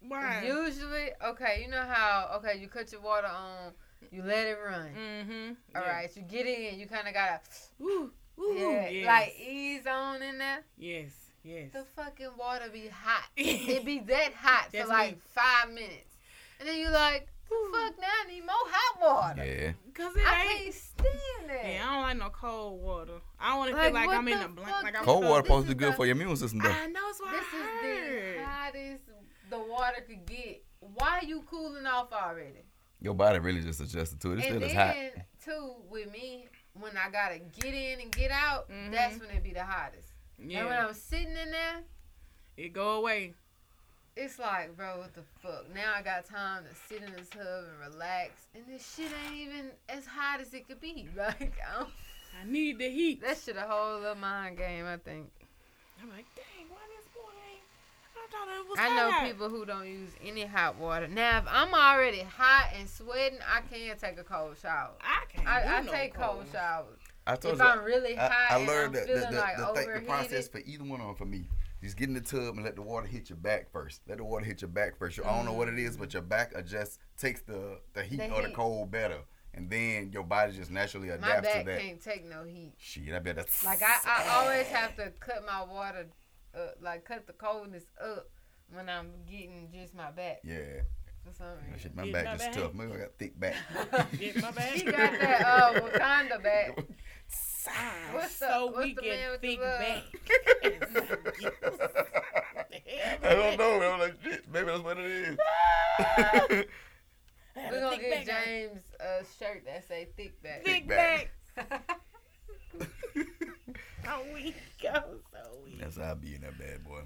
D: Why?
E: Usually, okay, you know how okay, you cut your water on, you let it run.
D: Mm-hmm.
E: All right, you get in, you kind of gotta,
D: Ooh, ooh,
E: yeah,
D: yes.
E: like ease on in there.
D: yes, yes.
E: The fucking water be hot. it be that hot
D: That's
E: for like
D: me.
E: five minutes, and then you like, the fuck now? I need more hot water.
C: Yeah.
D: Cause it
E: I
D: ain't.
E: can't stand that.
D: Yeah, I don't like no cold water. I don't want to
E: Like,
D: feel like I'm in a blank.
E: fuck
D: Like I'm
C: Cold water supposed to be
E: the-
C: good for your immune system, though.
D: I know it's what
E: This
D: I
E: is the hottest the water could get. Why are you cooling off already?
C: Your body really just adjusted to it. It
E: and
C: still is
E: then
C: hot.
E: too with me, when I gotta get in and get out,
D: Mhm.
E: that's when it be the hottest. And when I'm sitting in there,
D: it go away.
E: it's like, bro, what the fuck? Now I got time to sit in this tub and relax, and this shit ain't even as hot as it could be. Like, I don't,
D: I need the heat.
E: that shit a whole little mind game. I think.
D: I'm like, dang, why this boy ain't? I thought it was
E: I know
D: hot.
E: people who don't use any hot water. Now, if I'm already hot and sweating, I can take a cold shower.
D: I can't.
E: I, I
D: no
E: take cold showers.
C: I told
E: If
C: you.
E: I'm really hot
C: I, I
E: and
C: learned
E: I'm
C: the, the,
E: feeling
C: the,
E: like
C: the, thing- the process for either one of them for me. Just get in the tub and let the water hit your back first. Let the water hit your back first. I don't know what it is, but your back adjusts, takes the, the heat
E: The
C: or the cold better. And then your body just naturally adapts to that.
E: My back
C: that.
E: can't take no heat.
C: Shit, I bet that's
E: Like I, I always have to cut my water, uh, like cut the coldness up when I'm getting just my back
C: Yeah,
E: for some reason.
C: shit, my
D: Get
C: back
D: my
C: just
D: back.
C: tough. Maybe I got thick back.
D: Get my bag.
E: She got that uh, Wakanda back.
D: I'm
E: What's the-
D: so
E: what's
D: weak
E: the man
D: and
E: with
D: thick back.
C: I don't know. I'm like, shit, maybe that's what it is.
E: We're gonna get James a shirt that say thick back.
D: thick
C: back.
D: back. I'm weak. I'm so weak.
C: that's how I be in that bad boy.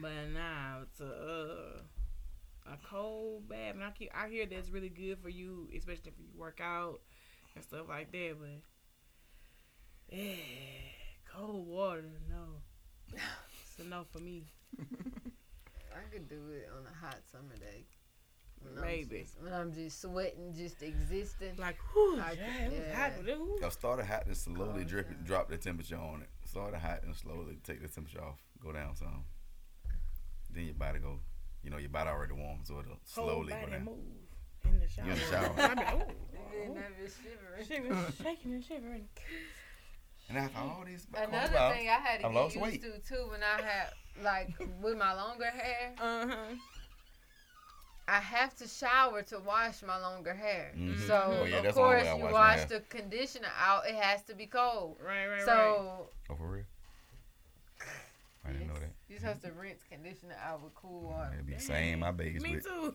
D: But now it's a uh, a cold bath, and I keep I hear that's really good for you, especially if you work out and stuff like that. But yeah, cold water, no, it's enough for me.
E: I could do it on a hot summer day. When
D: Maybe.
E: I'm just, when I'm just sweating, just existing.
D: Like, whew,
E: I
D: yeah,
E: could-
D: it was
E: yeah.
D: hot, but it was.
C: Y'all start it hot and slowly
E: Oh,
C: drip
E: yeah.
C: drop the temperature on it. Start it hot and slowly take the temperature off. Go down some. Then your body go, you know, your body already warm, so it'll
D: Whole
C: slowly go down.
D: move in the shower.
C: in the shower.
D: I be like, ooh,
E: And then it's shivering.
D: shivering, shaking and shivering.
C: And after all these cold
E: Another
C: clouds,
E: thing I had to
C: I
E: get
C: lost
E: used
C: weight.
E: to too when I had like with my longer hair,
D: Uh huh.
E: I have to shower to wash my longer hair.
C: Mhm.
E: So
C: Oh, yeah,
E: of
C: that's the only
E: course
C: way
E: you
C: wash
E: wash the conditioner out. It has to be cold.
D: Right, right, right.
E: So
C: oh for real? I didn't know that.
E: you're supposed to rinse conditioner out with cool water.
C: It'd be the same my babies
D: Me
C: with.
D: too.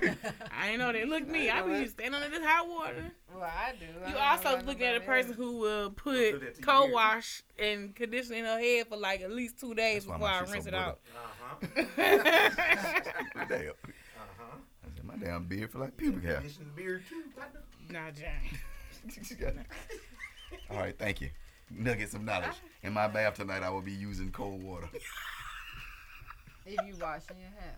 D: I ain't know that. Look me, I be standing under this hot water.
E: Well, I do. I
D: You
E: don't
D: also look at a person
E: else.
D: who will put cold wash and conditioner in her head for like at least two days
C: That's
D: before I rinse
C: so
D: it out.
F: Uh huh.
C: Damn.
F: Uh huh.
C: I said, my damn beard for like pubic hair.
F: Conditioned beard too. partner.
D: nah, Jane.
C: All right, thank you. Nuggets of knowledge. In my bath tonight, I will be using cold water.
E: if you washing your hair.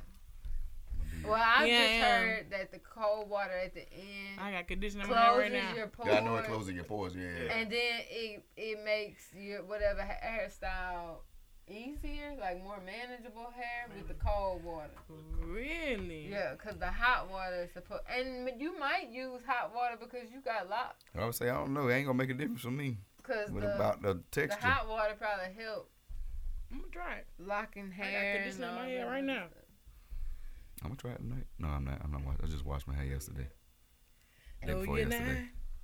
E: Well, I
D: Yeah,
E: just
D: yeah.
E: heard that the cold water at the end
D: I got conditioner in my hair
E: closes
D: right now.
E: your pores.
C: Yeah, I know it closes your pores. Yeah.
E: And then it it makes your whatever hairstyle easier, like more manageable hair with the cold water.
D: Really?
E: Yeah, because the hot water is supposed, and you might use hot water because you got locks.
C: I would say I don't know. It ain't gonna make a difference for me.
E: Because
C: What
E: the,
C: about the
E: the hot water probably help
D: I'm gonna try it.
E: locking hair.
D: I got
E: hair. and
D: conditioner in my hair right now.
C: I'm gonna try it tonight. No, I'm not. I'm not. I just washed my hair yesterday. Oh, Day
D: No,
C: before yesterday.
D: not.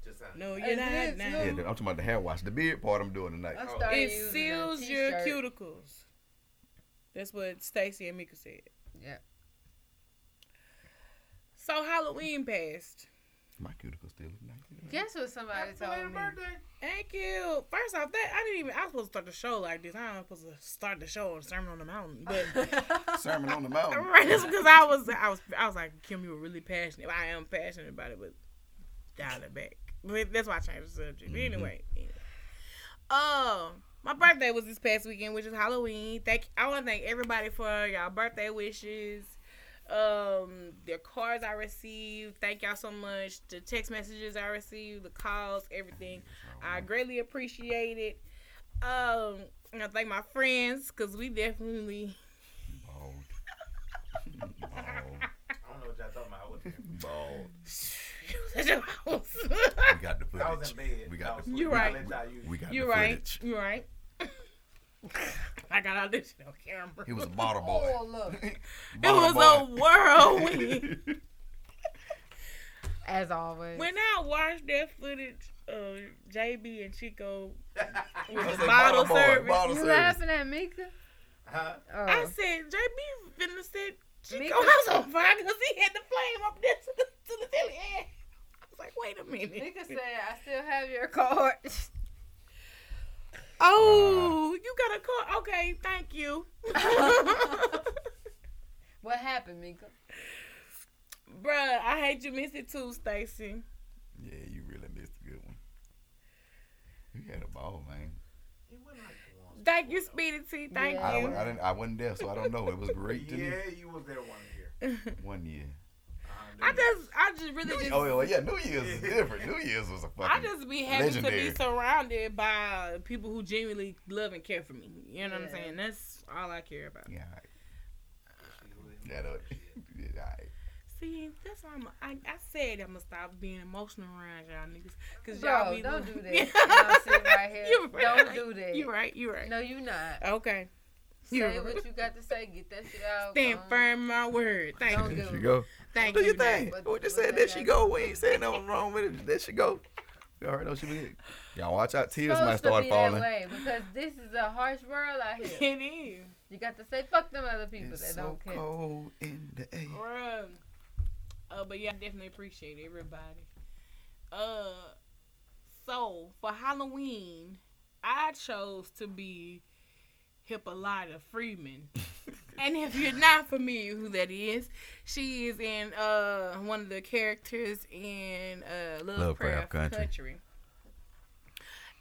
F: Just sound.
D: No, you're not.
E: this
D: Now.
C: Yeah, I'm talking about the hair wash. The beard part I'm doing tonight.
E: I
F: Oh.
D: It seals your cuticles. That's what Stacy and Mika said.
E: Yeah.
D: So Halloween passed.
C: My cuticles still look nice.
E: Guess what somebody
F: Happy
E: told
F: belated
E: me?
F: birthday.
D: Thank you. First off, that I didn't even. I was supposed to start the show like this. I was supposed to start the show on Sermon on the Mountain, but
C: Sermon on the mountain.
D: right, that's because I was, I was, I was like, Kim, you were really passionate. I am passionate about it, but dial it back. But that's why I changed the subject. But anyway, anyway. Uh, my birthday was this past weekend, which is Halloween. Thank, I want to thank everybody for y'all birthday wishes. Um, the cards I received. Thank y'all so much. The text messages I received, the calls, everything. I greatly appreciate it. Um, and I thank my friends because we definitely
C: Bald. Bald.
F: I don't know what y'all talking about. I.
C: Bald.
D: At your house.
C: We got the
F: I was
C: footage.
F: in bed.
C: We got
F: was
C: the
F: asleep.
D: You
F: I
D: right.
F: y'all use it.
C: We got
D: You're
C: the
D: right.
C: footage.
D: You're right. I got all this shit on camera.
C: He was a bottle boy.
E: Oh look,
D: It was
C: boy.
D: a whirlwind.
E: as always.
D: when I watched that footage of JB and Chico with the
C: a
D: bottle
C: boy,
D: service,
C: bottle
E: you
C: service.
E: laughing at Mika?
F: Huh?
E: Oh.
D: I said JB finna set Chico
E: Mika-
D: house on fire because he had the flame up there to the, to the telly. I was like, wait a minute.
E: Mika said, "I still have your card."
D: Oh, uh-huh. you got a call? Okay, thank you.
E: What happened, Mika?
D: Bruh, I hate you missed it too, Stacy.
C: Yeah, you really missed a good one. You had a ball, man.
F: He went like once.
D: Thank you, Speedy T. Thank
E: Yeah.
D: You.
C: don't, I didn't. I wasn't there, so I don't know. It was great to me.
F: Yeah, you was there one year.
C: One year.
D: I just, I just really just.
C: Oh yeah, yeah. New Year's is different. New Year's was a fucking.
D: I just be happy to be surrounded by people who genuinely love and care for me. You know what I'm saying? That's all I care about.
C: Yeah, all right.
F: She was-
C: Yeah, though. Yeah, all right.
D: See, that's why I'm, I, I said I'm gonna stop being emotional around y'all niggas. Cause
E: Bro,
D: y'all be
E: don't do that. I'm sitting right here.
D: You right.
E: Don't do that.
D: You right, you right.
E: No, you not.
D: Okay.
E: Say what you got to say. Get that shit out.
D: Stand
E: Um,
D: firm my word. Thank you.
C: There she go.
D: Thank
C: Do
D: you.
C: your thing.
E: What-
C: We just said
E: they
C: there she go.
E: to
C: We ain't saying nothing wrong with it. There she go. You already know she be. Y'all watch out. Tears
E: supposed
C: might
E: to
C: start
E: be
C: falling.
E: That way because this is a harsh world out here.
D: It is.
E: You got to say fuck them other people
C: It's
E: that
C: so
E: don't care.
C: cold in the air.
D: Bruh. Uh, but yeah, I definitely appreciate everybody. Uh, so for Halloween, I chose to be Hippolyta Freeman. and if you're not familiar who that is, she is in uh one of the characters in uh Lovecraft,
C: Lovecraft
D: Country.
C: Country.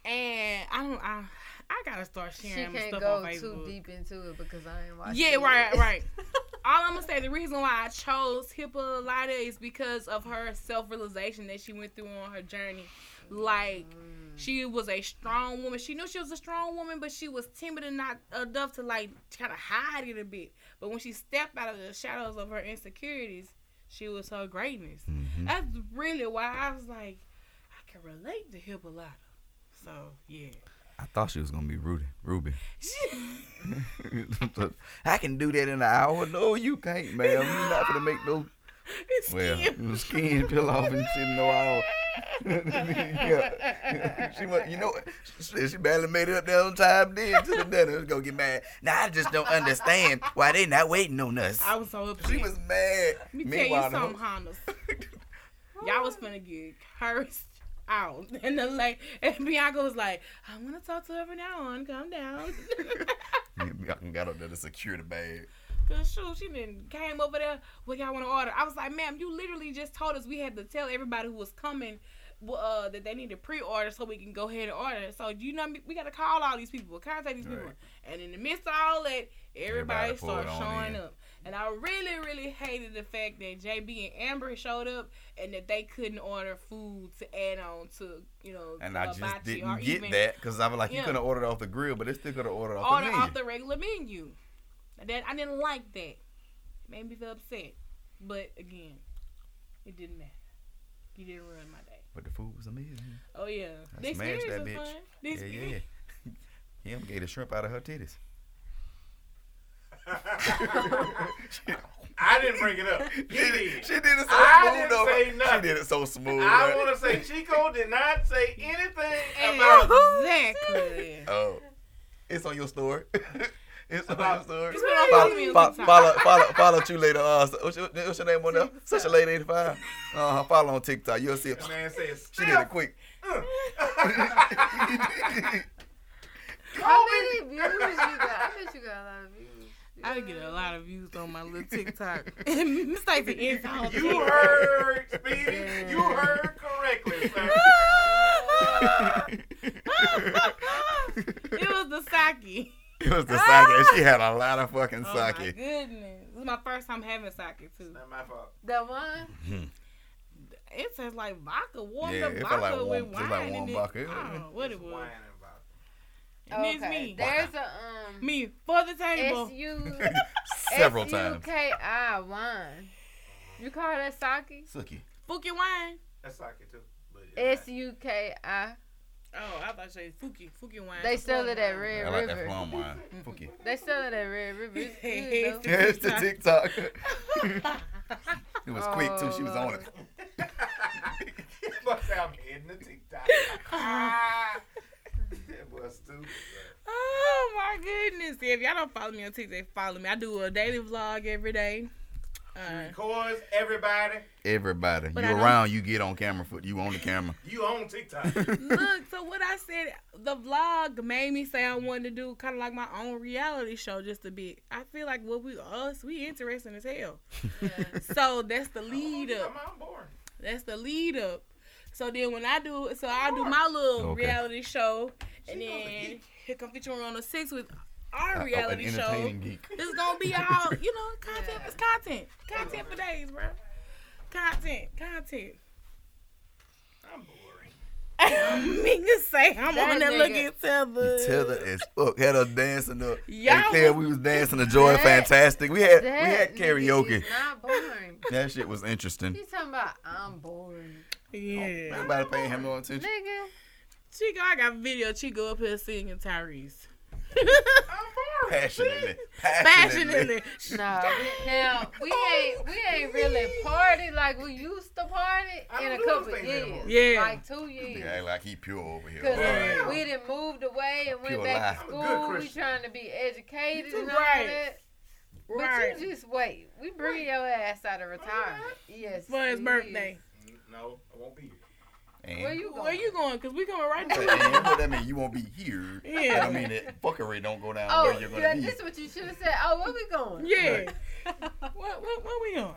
D: And I don't I I gotta start sharing my
E: can't
D: stuff
E: go
D: on
E: too deep into it because I ain't watching.
D: Yeah,
E: it
D: right, right. All I'm gonna say, the reason why I chose Hippolyta is because of her self realization that she went through on her journey. Like, she was a strong woman. She knew she was a strong woman, but she was timid and not enough to like kind of hide it a bit. But when she stepped out of the shadows of her insecurities, she was her greatness.
C: Mhm.
D: That's really why I was like, I can relate to Hippolyta. So yeah.
C: I thought she was gonna be Rudy, Ruby. I can do that in an hour. No, you can't, ma'am. You're not gonna make no
D: It's
C: well the skin peel off and shit in no hour. yeah. she must, you know, she, she barely made it up there on time. Then to the dinner, go get mad. Now I just don't understand why they not waiting on us.
D: I was so upset.
C: She was mad.
D: Let me
C: Meanwhile,
D: tell you something, Hondas. Y'all was finna get cursed out. And then like and Bianca was like, I'm gonna talk to her from now on, calm down.
C: I got up there to secure the bag.
D: Cause shoot, she then came over there. What y'all want to order? I was like, ma'am, you literally just told us we had to tell everybody who was coming uh, that they need to pre-order so we can go ahead and order. So you know we got to call all these people, contact these people.
C: Right.
D: And in the midst of all that, everybody,
C: Everybody
D: started showing
C: in.
D: up. And I really, really hated the fact that JB and Amber showed up and that they couldn't order food to add on to, you know,
C: And I just didn't get
D: even
C: that because I was like, you
D: Yeah.
C: could have ordered off the grill, but they still could have ordered off
D: order
C: the menu.
D: off the regular menu. That I didn't like that. It made me feel upset. But again, it didn't matter. You didn't ruin my day.
C: but the food was amazing.
D: Oh yeah,
C: I
D: the
C: smashed that bitch.
D: fun. The
C: Yeah,
D: experience-
C: yeah. Him gave the shrimp out of her titties.
F: I didn't bring it up. He
C: She did,
F: did.
C: she did it so
F: I
C: smooth I
F: didn't
C: though.
F: say
C: She did it so smooth.
F: I
C: right?
F: want to say Chico did not say anything about it.
D: Exactly.
C: Oh, it's on your story. It's
F: About-
C: story.
D: It's been on
C: Follow, follow, follow, follow, follow you later. Uh, what's your, what's your name on there? Such a lady eighty five. Uh. Follow on TikTok. You'll see. It.
F: Man says,
C: She did it quick.
E: How many views you got? I bet you got a lot of views.
D: I get a lot of views on my little TikTok. Mistake the inside.
F: You heard, Speedy. You heard correctly, sir.
D: it was the sake.
C: It was the sake. She had a lot of fucking
D: Oh my goodness. This is my first time having sake too.
F: Not my fault.
E: That one?
D: It tastes like vodka, warm
C: Yeah,
D: up
C: it felt
D: vodka
C: like
D: with wine
C: just like
D: in
C: warm
D: it.
C: vodka.
D: I don't know what it was.
F: wine and vodka.
D: And it's
E: Okay.
D: me.
E: There's a um
D: Me for the table.
E: S U
C: Several
E: S U
C: times.
E: K I wine. You call that sake?
C: Suki.
D: Fuki wine.
F: That's sake too.
E: S U K I.
D: Oh, I thought you said Fuki. Fuki wine.
E: They sell it at
D: wine.
E: Red
C: I like that
E: River.
C: plum wine. Fuki.
E: They sell it at Red River. It's good, though.
C: Yeah, it's the TikTok. it was quick too. She was on it.
F: Must have hitting the TikTok. that was stupid.
D: Oh my goodness. If y'all don't follow me on TikTok, follow me. I do a daily vlog every day. Uh,
F: Records everybody.
C: Everybody,
D: But
C: you
D: I don't-
C: around, you get on camera. foot. you on the camera.
F: You on TikTok.
D: look, so what I said, the vlog made me say I wanted to do kind of like my own reality show just a bit. I feel like what we us we interesting as hell.
E: Yeah.
D: So that's the lead
F: I'm,
D: up.
F: I'm boring.
D: That's the lead up. So then when I do, so I do my little
C: Okay.
D: reality show, and
F: She gonna
D: then
F: be-
D: here come featuring on the six with our
C: Uh, oh,
D: reality
C: an
D: show.
C: entertaining geek.
D: It's gonna be all, you know, content
E: Yeah.
D: is content. Content for days, bro. Content, content.
F: I'm boring.
D: Niggas say I'm
E: That
D: on there
E: nigga-
D: looking tether.
C: Tether as fuck. Had us dancing up.
D: Y'all
C: Hey, Claire,
D: was-
C: we was dancing to Joy
E: That-
C: Fantastic. We had we had karaoke.
E: not boring.
C: That shit was interesting.
E: He's talking about I'm boring.
D: Yeah.
C: Nobody paying him no attention.
E: Nigga.
D: Chico, I got video. Chico up here singing Tyrese.
F: I'm boring.
C: Passionately. Passionately.
D: Passionately.
E: No, now we ain't we ain't really party like we used to party
F: I
E: in a couple years.
F: anymore.
D: Yeah.
E: like two years.
C: Yeah, like he pure over here.
E: Cause
F: Yeah.
E: we done moved away and went back
C: lie.
E: to
F: I'm a good
E: school. We trying to be educated and
D: too
E: all
D: right.
E: that. But you just wait. We bringing your ass out of retirement. Yes.
D: For his
E: we
D: birthday.
F: No, I won't be here.
C: And,
E: Where you
D: Where you going? Cause we coming right
C: and
D: there.
C: what that mean? You won't be here.
D: Yeah.
C: That I mean that fuckery don't go down
E: Oh,
C: where you're gonna
E: yeah,
C: be.
E: this is what you should have said. Oh, where we going?
D: Yeah. what, what, where we going?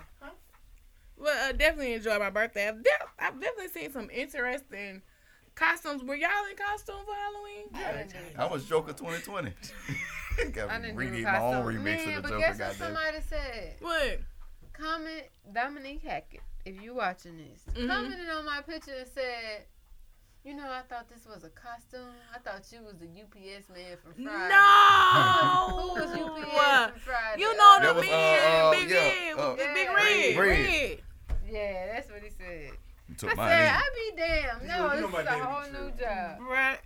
D: Well, uh, definitely enjoy my birthday. I've, def- I've definitely seen some interesting costumes. Were y'all in costume for Halloween?
E: I didn't do it.
C: I was Joker 2020. Got
E: I didn't do
C: redid
E: a
C: my own
E: costume.
C: remix
E: Man,
C: of
E: but
C: the Joker.
E: guess what somebody said?
D: What?
E: Comment Dominique Hackett if you watching this.
D: Mhm.
E: Commented on my picture and said, "You know, I thought this was a costume. I thought you was the UPS man from Friday."
D: No.
E: Who was UPS from Friday?
D: You know the
C: was,
D: big,
C: uh, uh,
D: big
C: yeah,
D: red,
C: uh,
D: with
E: Yeah.
D: big red,
C: Red.
D: red.
E: Yeah, that's what he said.
C: You
E: I
C: took
E: said,
C: mine. in.
E: I be damn.
F: You
E: No,
F: know-
E: this is a whole new job.
D: Right.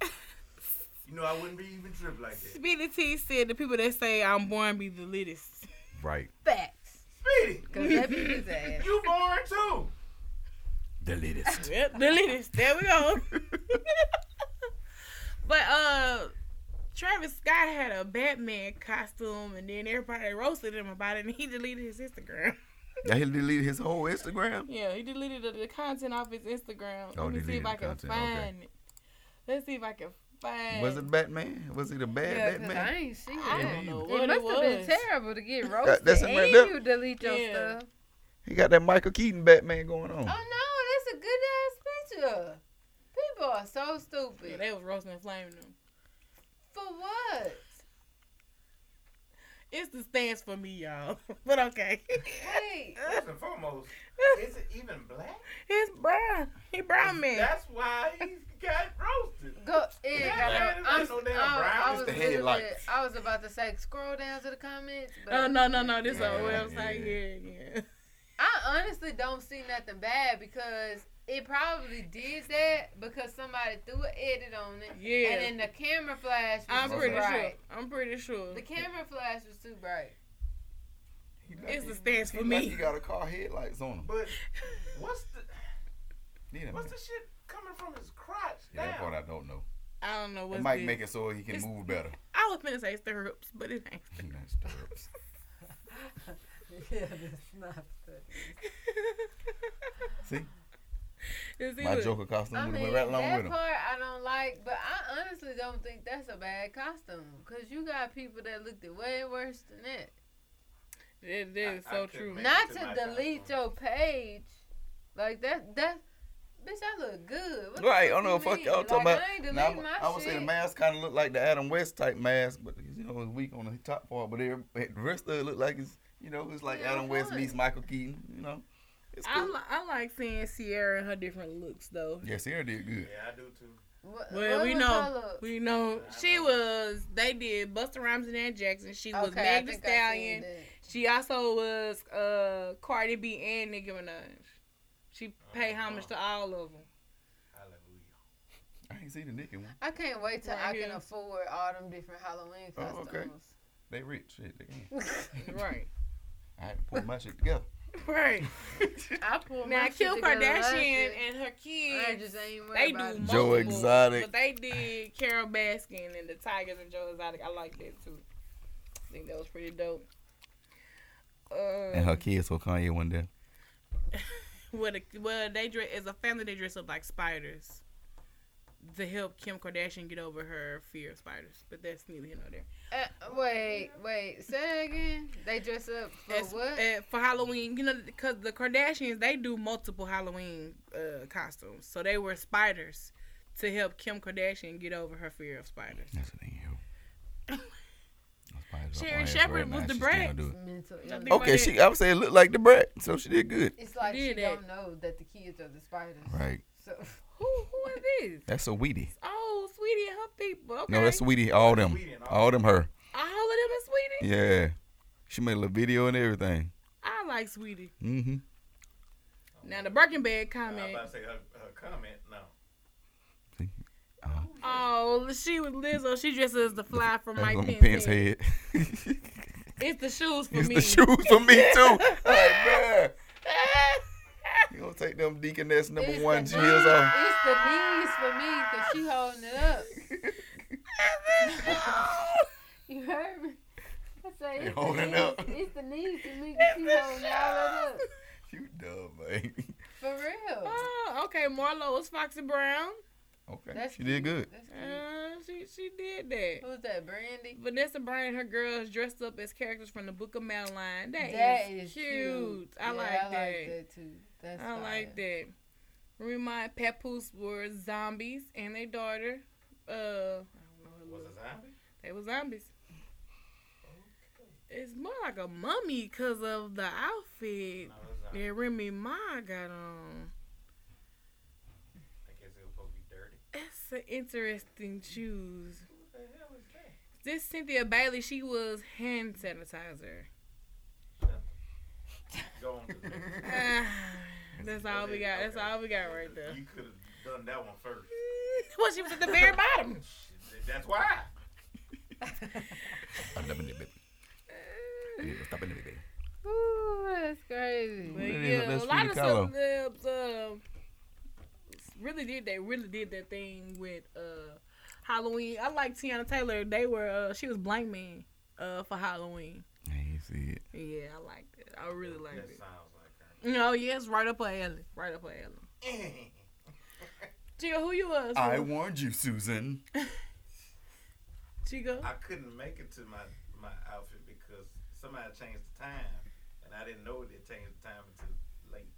F: You know I wouldn't be even tripped like that.
D: Speedy T said the people that say I'm born be the littest.
C: Right.
E: Facts.
F: Speedy,
E: Cause that be his ass.
F: you boring too.
C: The latest.
D: Yep, the littest. There we go. but uh Travis Scott had a Batman costume and then everybody roasted him about it and he deleted his Instagram.
C: Now he deleted his whole Instagram.
D: Yeah, he deleted the, the content off his Instagram.
C: Oh,
D: Let me see
C: deleted
D: if I
C: the
D: can
C: content, okay.
D: find it. Let's see if I can find
C: Was it Batman? Was it the bad
E: Yeah, cause I
C: Batman?
E: ain't see
D: I don't know
E: It
D: what it,
E: must have been terrible to get roasted
C: that's him right
E: and
C: there.
E: you delete your
D: Yeah.
E: stuff.
C: He got that Michael Keaton Batman going on.
E: Oh no, that's a good ass picture. People are so
D: Yeah,
E: stupid.
D: they was roasting and flaming them.
E: For what?
D: It's the stance for me, y'all. but okay.
E: Hey,
F: First and foremost, is it even black?
D: He's brown. He brown man.
F: That's why he got roasted.
E: go. Yeah,
F: Yeah,
E: I,
F: it's
E: I'm,
F: no damn
E: I,
F: brown,
E: I
F: it's
E: was
C: the
E: literally-
C: headlights.
E: I was about to say scroll down to the comments, but
D: Oh no no no! This
C: Yeah,
D: on the website.
C: yeah.
D: Yeah yeah.
E: I honestly don't see nothing bad because it probably did that because somebody threw an edit on it.
D: Yeah.
E: And then the camera flash was
D: I'm
E: too
D: pretty
E: bright.
D: sure. I'm pretty sure.
E: The camera flash was too bright.
C: He
D: It's the
C: he-
D: stance
C: he
D: for
C: like
D: me.
C: He got a car headlights on him.
F: But what's the
C: Yeah,
F: what's the shit coming from his crotch
C: yeah, that part? I don't know.
D: I don't know
C: It might
D: this.
C: make it so he can
D: It's-
C: move better.
D: I was finna say stirrups, but it ain't.
C: That's stirrups.
E: yeah, that's not stirrups.
C: See,
D: It's
C: my Joker costume
E: I
C: would
E: mean,
C: have went right along
E: that
C: with him.
E: part I don't like, but I honestly don't think that's a bad costume because you got people that looked at way worse than that.
D: It is
F: I- I
D: so
F: could
D: true.
E: Not
F: to
E: to delete
F: costume.
E: your page, like that. That bitch, I look good. What
C: Right, I
E: fuck
C: don't know.
E: you
C: Fuck
E: mean?
C: y'all
E: Like,
C: talking about.
E: I ain't
C: Now,
E: my
C: I would say the mask kind of looked like the Adam West type mask, but you know, it's weak on the top part. But it, the rest of it looked like it's, you know, it's like
E: Yeah,
C: Adam West meets Michael Keaton. You know, it's
D: I, li- I like seeing Ciara and her different looks though.
C: yeah, Ciara did good.
F: Yeah, I do too.
E: What,
D: Well,
E: what
D: we
E: was
D: know,
E: her look?
D: we know she was. They did Busta Rhymes and Ann Jackson. She was
E: Okay, I
D: Meg Thee
E: think I seen
D: Stallion. She also was uh Cardi B and Nicki Minaj. She paid homage to all of them.
F: Hallelujah.
C: I ain't seen the Nicki one.
E: I can't wait till
D: Right
E: I
D: here.
E: can afford all them different Halloween
C: Oh,
E: costumes.
C: okay. They rich. Shit, they can.
D: Right.
C: I had to put my shit together.
D: Right.
E: I pulled
D: Now
E: my shit
D: Kim Kardashian and her kids.
E: just ain't worried
D: They do
E: about it.
C: Joe Exotic.
D: but they did Carole Baskin and the Tigers and Joe Exotic. I like that too. I think that was pretty dope.
C: Uh, and her kids, so Kanye one day.
D: well, the, well, they dress as a family. They dress up like spiders to help Kim Kardashian get over her fear of spiders. But that's neither here nor there.
E: Uh, wait, wait. Say it again. They dress up for
D: As-
E: what?
D: uh, for Halloween, you know, because the Kardashians they do multiple Halloween uh, costumes, so they were spiders to help Kim Kardashian get over her fear of spiders.
C: That's the thing, yo.
D: Sharon Shepherd was the brat.
E: Mental
D: I
E: illness.
D: think-
C: Okay, she. I would say it looked like the brat, so she did good.
E: It's like
D: Did
E: she
D: it.
E: don't know that the kids are the spiders.
C: Right.
E: So
D: Who who is this?
C: That's Saweetie.
D: Oh, Saweetie and her people. Okay.
C: No, that's Saweetie. All them.
F: Saweetie and all
C: All them her.
D: all of them is Saweetie.
C: Yeah. She made a little video and everything.
D: I like Saweetie.
C: Mm-hmm.
D: Now the Birkin bag comment.
F: I was
D: comment.
F: about to say her, her comment. No.
D: Oh, she was Lizzo. She dresses as the fly from Mike
C: on
D: Pence.
C: Pence
D: head.
C: head.
D: It's the shoes for
C: it's
D: me.
C: the shoes for me too. Like, man, you gonna take them deaconess number
E: it's
C: one
E: the knees-
C: off?
E: It's the knees for me because she holding it up. You heard me? I say
C: They
E: it's the,
C: holding
E: knees,
C: up.
E: it's the knees for me because she holding all that up.
C: You dumb, man.
E: For real.
D: Oh, okay. Marlo was Foxy Brown.
C: Okay,
E: That's
C: she did good.
E: That's cute.
D: Uh, she she did that.
E: Who's that? Brandy?
D: Vanessa Bryant and her girls dressed up as characters from the Book of Madeline. That
E: That
D: is
E: is
D: cute. I
E: Yeah,
D: like
E: I
D: that.
E: like that too. That's
D: I like
E: fire.
D: that. Remind Papoose were zombies and their daughter. Uh, I don't know.
F: Was
D: little-
F: it zombie?
D: They were zombies. It's more like a mummy because of the outfit
F: No, it was zombie.
D: that Remy Ma got on.
F: I guess it was supposed to be dirty.
D: That's an interesting choose.
F: What the hell is that?
D: This Cynthia Bailey, she was hand sanitizer.
F: Go on to the next.
D: Ah, That's all we got. That's all we got right there.
F: You could have done that one first.
D: Well, she was at the very bottom.
F: That's why.
C: Stop it, baby.
E: Ooh, that's crazy.
D: But yeah, a lot of
C: Kahlo.
D: celebs uh, really did they really did that thing with uh, Halloween. I like Teyana Taylor. They were uh, she was Blank Man uh, for Halloween.
C: I ain't see it.
D: Yeah, I liked it. I really liked it.
F: That
D: it.
F: sounds like her.
D: No, yes, right up her alley. Right up her alley. Chico, who you was?
C: I warned you, Susan.
D: Chico.
F: I couldn't make it to my, my outfit because somebody changed the time, and I didn't know they changed the time until late.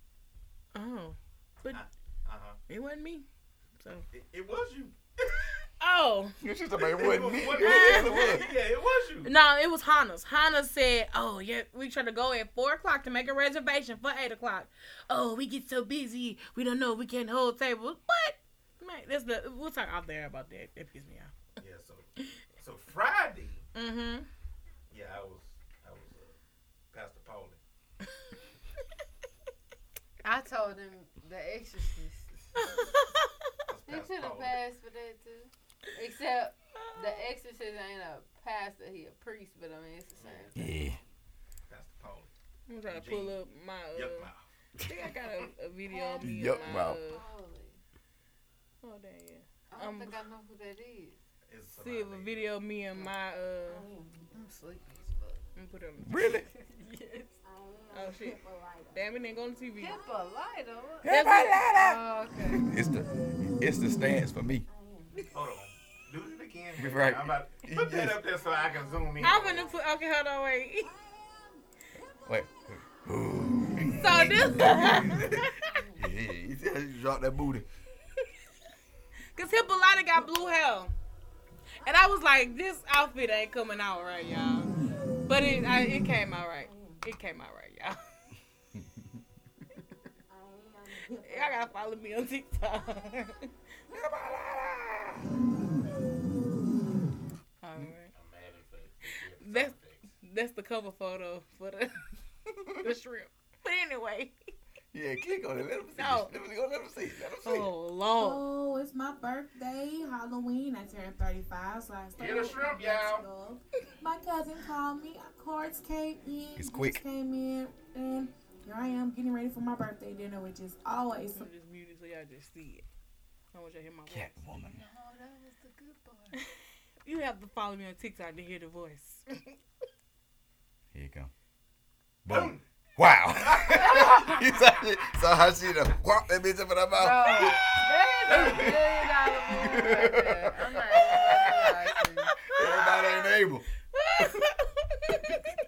D: Oh,
F: Uh huh.
D: It wasn't me. So.
F: It, it was you.
D: Oh.
C: She's talking about it wasn't me.
F: What-
C: Yeah, it was.
F: yeah, it was you.
D: No, it was Hannah's. Hannah said, "Oh yeah, we try to go at four o'clock to make a reservation for eight o'clock. Oh, we get so busy, we don't know if we can't hold tables. What? Man, that's the we'll talk out there about that. That pisses me off.
F: Yeah. So so Friday.
D: Mm-hmm.
F: Yeah, I was I was uh, Pastor Paulie.
E: I told him the exorcist.
F: That's
E: He
F: Pastor
E: should have passed for that too. Except the exorcist ain't a pastor, he a priest, but I mean it's the same. thing.
C: Yeah.
F: Pastor Paulie.
D: I'm trying to pull up my. Uh,
F: Yuck.
D: I think I got a, a video of me
C: Yuck
D: and my.
C: mouth.
D: Uh, oh damn yeah.
E: I don't
D: Um,
E: think I know who that is.
F: It's
D: See if a video of me and my. Uh,
E: I'm sleepy as fuck.
D: let me put it on.
C: Really?
D: yes. Oh shit. Damn, it didn't go on TV.
E: Hippolyta. what?
D: That's
E: Oh, okay.
C: It's the it's the stance for me.
F: Hold on. Do it again.
C: Right.
F: I'm about put that up there so I can zoom in.
D: I'm gonna put. Okay, hold on, wait.
C: Wait.
D: So this,
C: Yeah, you see how you drop that booty.
D: cause Hippolyta got blue hair, and I was like, this outfit ain't coming out right, y'all. But it, I, it came out right. It came out right, y'all. Y'all gotta follow me on TikTok. All right.
F: I'm mad at that.
D: That's that's the cover photo for the the shrimp. But anyway,
C: Yeah, click on it. Let him see.
D: No.
C: Let him, let him see. Let him see.
D: oh lord.
G: Oh, it's my birthday, Halloween. I turned 35, so I started.
F: Get a shrimp, y'all.
G: My cousin called me. Cards came in.
C: It's
G: gifts
C: quick.
G: Came in, and here I am getting ready for my birthday dinner, which is always.
D: I'm just muted so y'all just see it. I want y'all to hear my voice.
C: Catwoman.
E: Oh, that was the good part.
D: You have to follow me on TikTok to hear the voice.
C: Here you go. Boom. Wow. you saw, saw how she done whop that bitch up in her
E: Bro,
C: mouth.
E: that is a million dollar move right there. I'm not even gonna lie to you.
C: Everybody ain't able.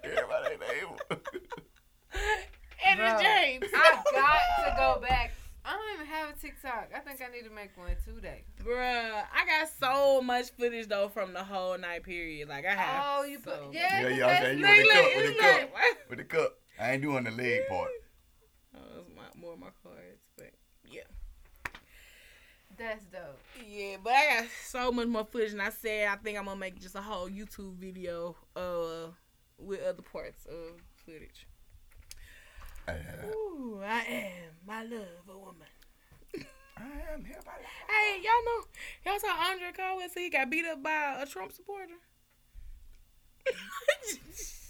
C: Everybody ain't able.
D: And
E: Bro,
D: it's James.
E: I got to go back. I don't even have a TikTok. I think I need to make one today.
D: Bruh, I got so much footage though from the whole night period. Like I have.
E: Oh, you
D: so
E: put yeah,
C: Yeah,
E: 'cause
C: yeah, I'm
E: that's
C: saying you with the cup, with the cup, with the cup. I ain't doing the leg part.
D: Oh, that's my, more of my cards, but yeah.
E: That's dope.
D: Yeah, but I got so much more footage, and I said I think I'm gonna make just a whole YouTube video uh with other parts of footage.
C: Uh,
D: Ooh, I am my love a woman.
C: I am here by
D: Hey, y'all know y'all saw Andre Caldwell say he got beat up by a Trump supporter.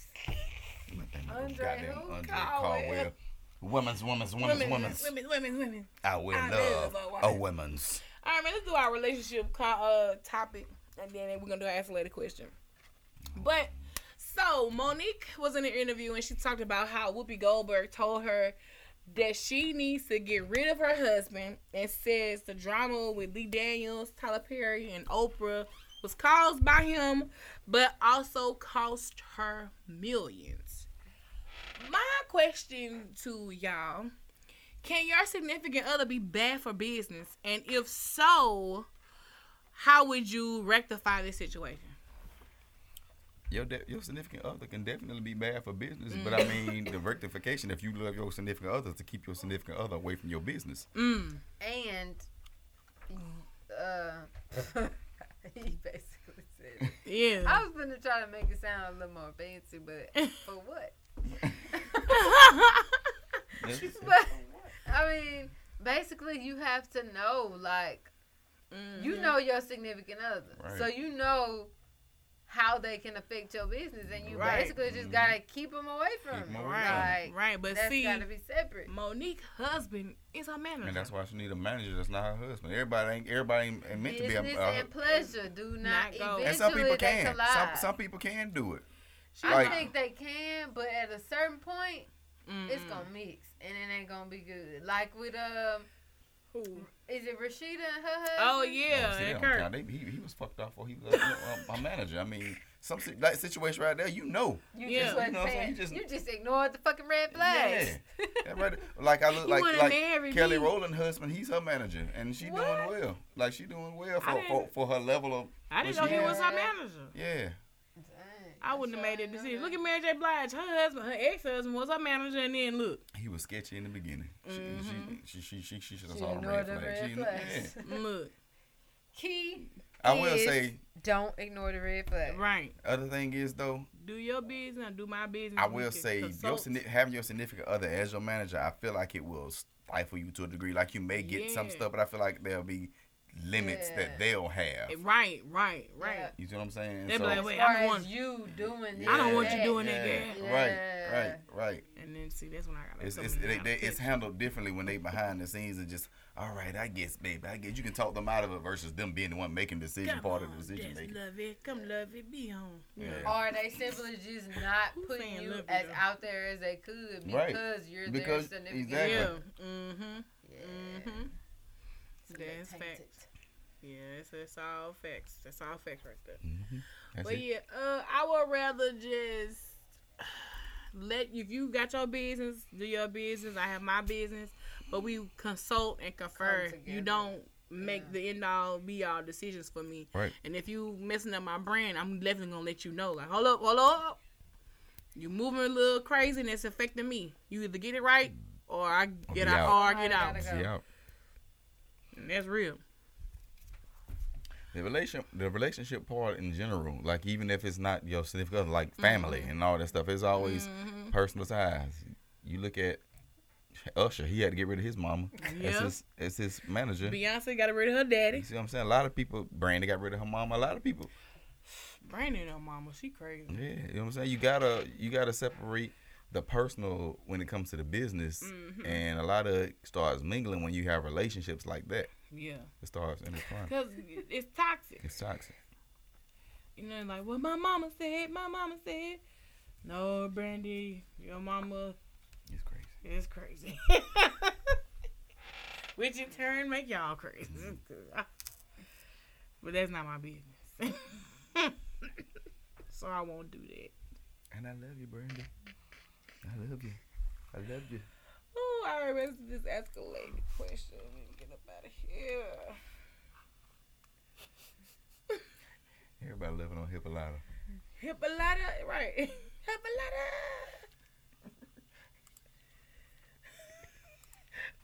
E: Andre who?
C: Andre
D: Caldwell.
C: Caldwell. Women's, women's, women's,
D: women,
C: women's.
D: women, women, women.
C: I will
D: I
C: love
D: love a
C: women's.
D: All right, man. Let's do our relationship uh topic, and then we're gonna do an isolated question. But so Mo'Nique was in an interview and she talked about how Whoopi Goldberg told her that she needs to get rid of her husband and says the drama with Lee Daniels, Tyler Perry, and Oprah was caused by him, but also cost her millions. My question to y'all can your significant other be bad for business? And if so, how would you rectify this situation?
C: Your de- your significant other can definitely be bad for business, but I
D: Mm.
C: mean the rectification if you love your significant other to keep your significant other away from your business.
D: Mm.
E: And uh, he basically said. it.
D: Yeah.
E: I was gonna try to make it sound a little more fancy, but for what? But I mean, basically, you have to know, like, you
D: Mhm.
E: know your significant other,
C: Right.
E: so you know how they can affect your business, and you
D: Right.
E: basically just
C: Mhm.
E: gotta keep them away from
C: Keep 'em
E: it.
C: away
D: Right,
E: Like,
D: right. But
E: that's
D: see,
E: gotta be separate.
D: Mo'Nique husband is her manager.
C: And that's why she need a manager that's not her husband. Everybody ain't everybody ain't, ain't meant to be a,
E: Business
C: a
E: and pleasure do not,
D: Not go.
E: eventually
C: and some people can. Some some people can do it.
E: I
C: like-
E: think they can, but at a certain point, it's
D: Mm-mm.
E: gonna mix, and it ain't gonna be good. Like with um,
D: Who?
E: is it Rasheeda and her husband?
D: Oh yeah,
C: Oh, see,
D: and
C: Kirk. They- he, he was fucked off before he was a, a, a manager. I mean, some si- that situation right there, you know.
E: You
D: Yeah.
E: just wasn't
C: You know what I'm saying? You just-
E: You just ignored the fucking red flags.
C: Yeah. That right, like I look like like Kelly
D: me.
C: Rowland husband. He's her manager, and she
E: What?
C: doing well. Like she doing well for, for for her level of.
D: I didn't know he
C: is.
D: was her manager.
C: Yeah,
E: Dang,
D: I wouldn't have made that decision.
E: that.
D: Look at Mary J. Blige. Her husband, her ex-husband was her manager, and then look,
C: he was sketchy in the beginning. She,
D: Mhm.
C: she, she, she, she should have
E: She
C: saw the
E: ignored
C: red
E: the
C: flag.
E: red
C: She,
E: flags.
C: yeah.
D: look.
E: Key.
C: I will say,
E: don't ignore the red flag.
D: Right.
C: other thing is though,
D: Do your business and do my business.
C: I will say your having your significant other as your manager, I feel like it will stifle you to a degree. Like you may get some stuff, but I feel like there'll be limits
E: Yeah.
C: that they'll have.
D: Right, right, right.
E: Yeah.
C: You see what I'm saying?
D: They be
C: So-
D: like,
E: As
D: Wait,
E: far
D: I'm
E: as
D: one-
E: you doing this
D: I don't want you
E: that.
D: doing that,
C: yeah,
D: girl.
C: right, right, right.
D: And then see, that's when I got.
C: It's
D: some
C: it's
D: of
C: they, they, it's handled differently when they behind the scenes and just all right. I guess, baby, I guess you can talk them out of it versus them being the one making the decision
D: Come
C: part of the decision
D: just
C: making.
D: love it. Come love it. Be home.
C: Yeah.
E: Or they simply just not putting you
D: love you,
E: as
D: though?
E: out there as they could
C: Right.
E: because you're
C: Because-
E: their significant
C: exactly.
D: Yeah.
E: other.
D: Mm-hmm.
E: Yeah.
D: Mm-hmm.
E: It's a bit
D: That's
E: tainted.
D: facts. Yeah, it's, it's all facts. That's all facts right there.
C: Mhm.
D: But
C: it.
D: yeah, uh, I would rather just let if you got your business, do your business. I have my business, but we consult and confer. You don't make
E: Yeah.
D: the end all be all decisions for me.
C: Right.
D: And if you messing up my brand, I'm definitely gonna let you know. Like, hold up, hold up. You moving a little crazy and it's affecting me. You either get it right or I get out,
C: out.
D: or I get
E: Somebody
D: out.
E: go.
D: And that's real.
C: The relation, the relationship part in general, like even if it's not your significant other, like family
D: Mm-hmm.
C: and all that stuff, it's always personal ties. You look at Usher; he had to get rid of his mama as
D: Yeah.
C: his as his manager.
D: Beyonce got rid of her daddy.
C: You see what I'm saying? A lot of people, Brandy got rid of her mama. A lot of people,
D: Brandon, her mama, she crazy.
C: yeah, you know what I'm saying. You gotta you gotta separate the personal when it comes to the business,
D: Mm-hmm.
C: and a lot of it starts mingling when you have relationships like that.
D: Yeah.
C: It starts intertwining.
D: Cause it's toxic.
C: It's toxic.
D: You know, like what my mama said, my mama said. No, Brandy, your mama
C: It's crazy.
D: It's crazy. Which in turn make y'all crazy. Mm-hmm. but that's not my business. so I won't do that.
C: And I love you, Brandy. I love you. I love you.
D: Oh, all right, let's just ask a lady question. Let me get up out of here.
C: Everybody living on Hippolyta.
D: Hippolyta, right. Hippolyta.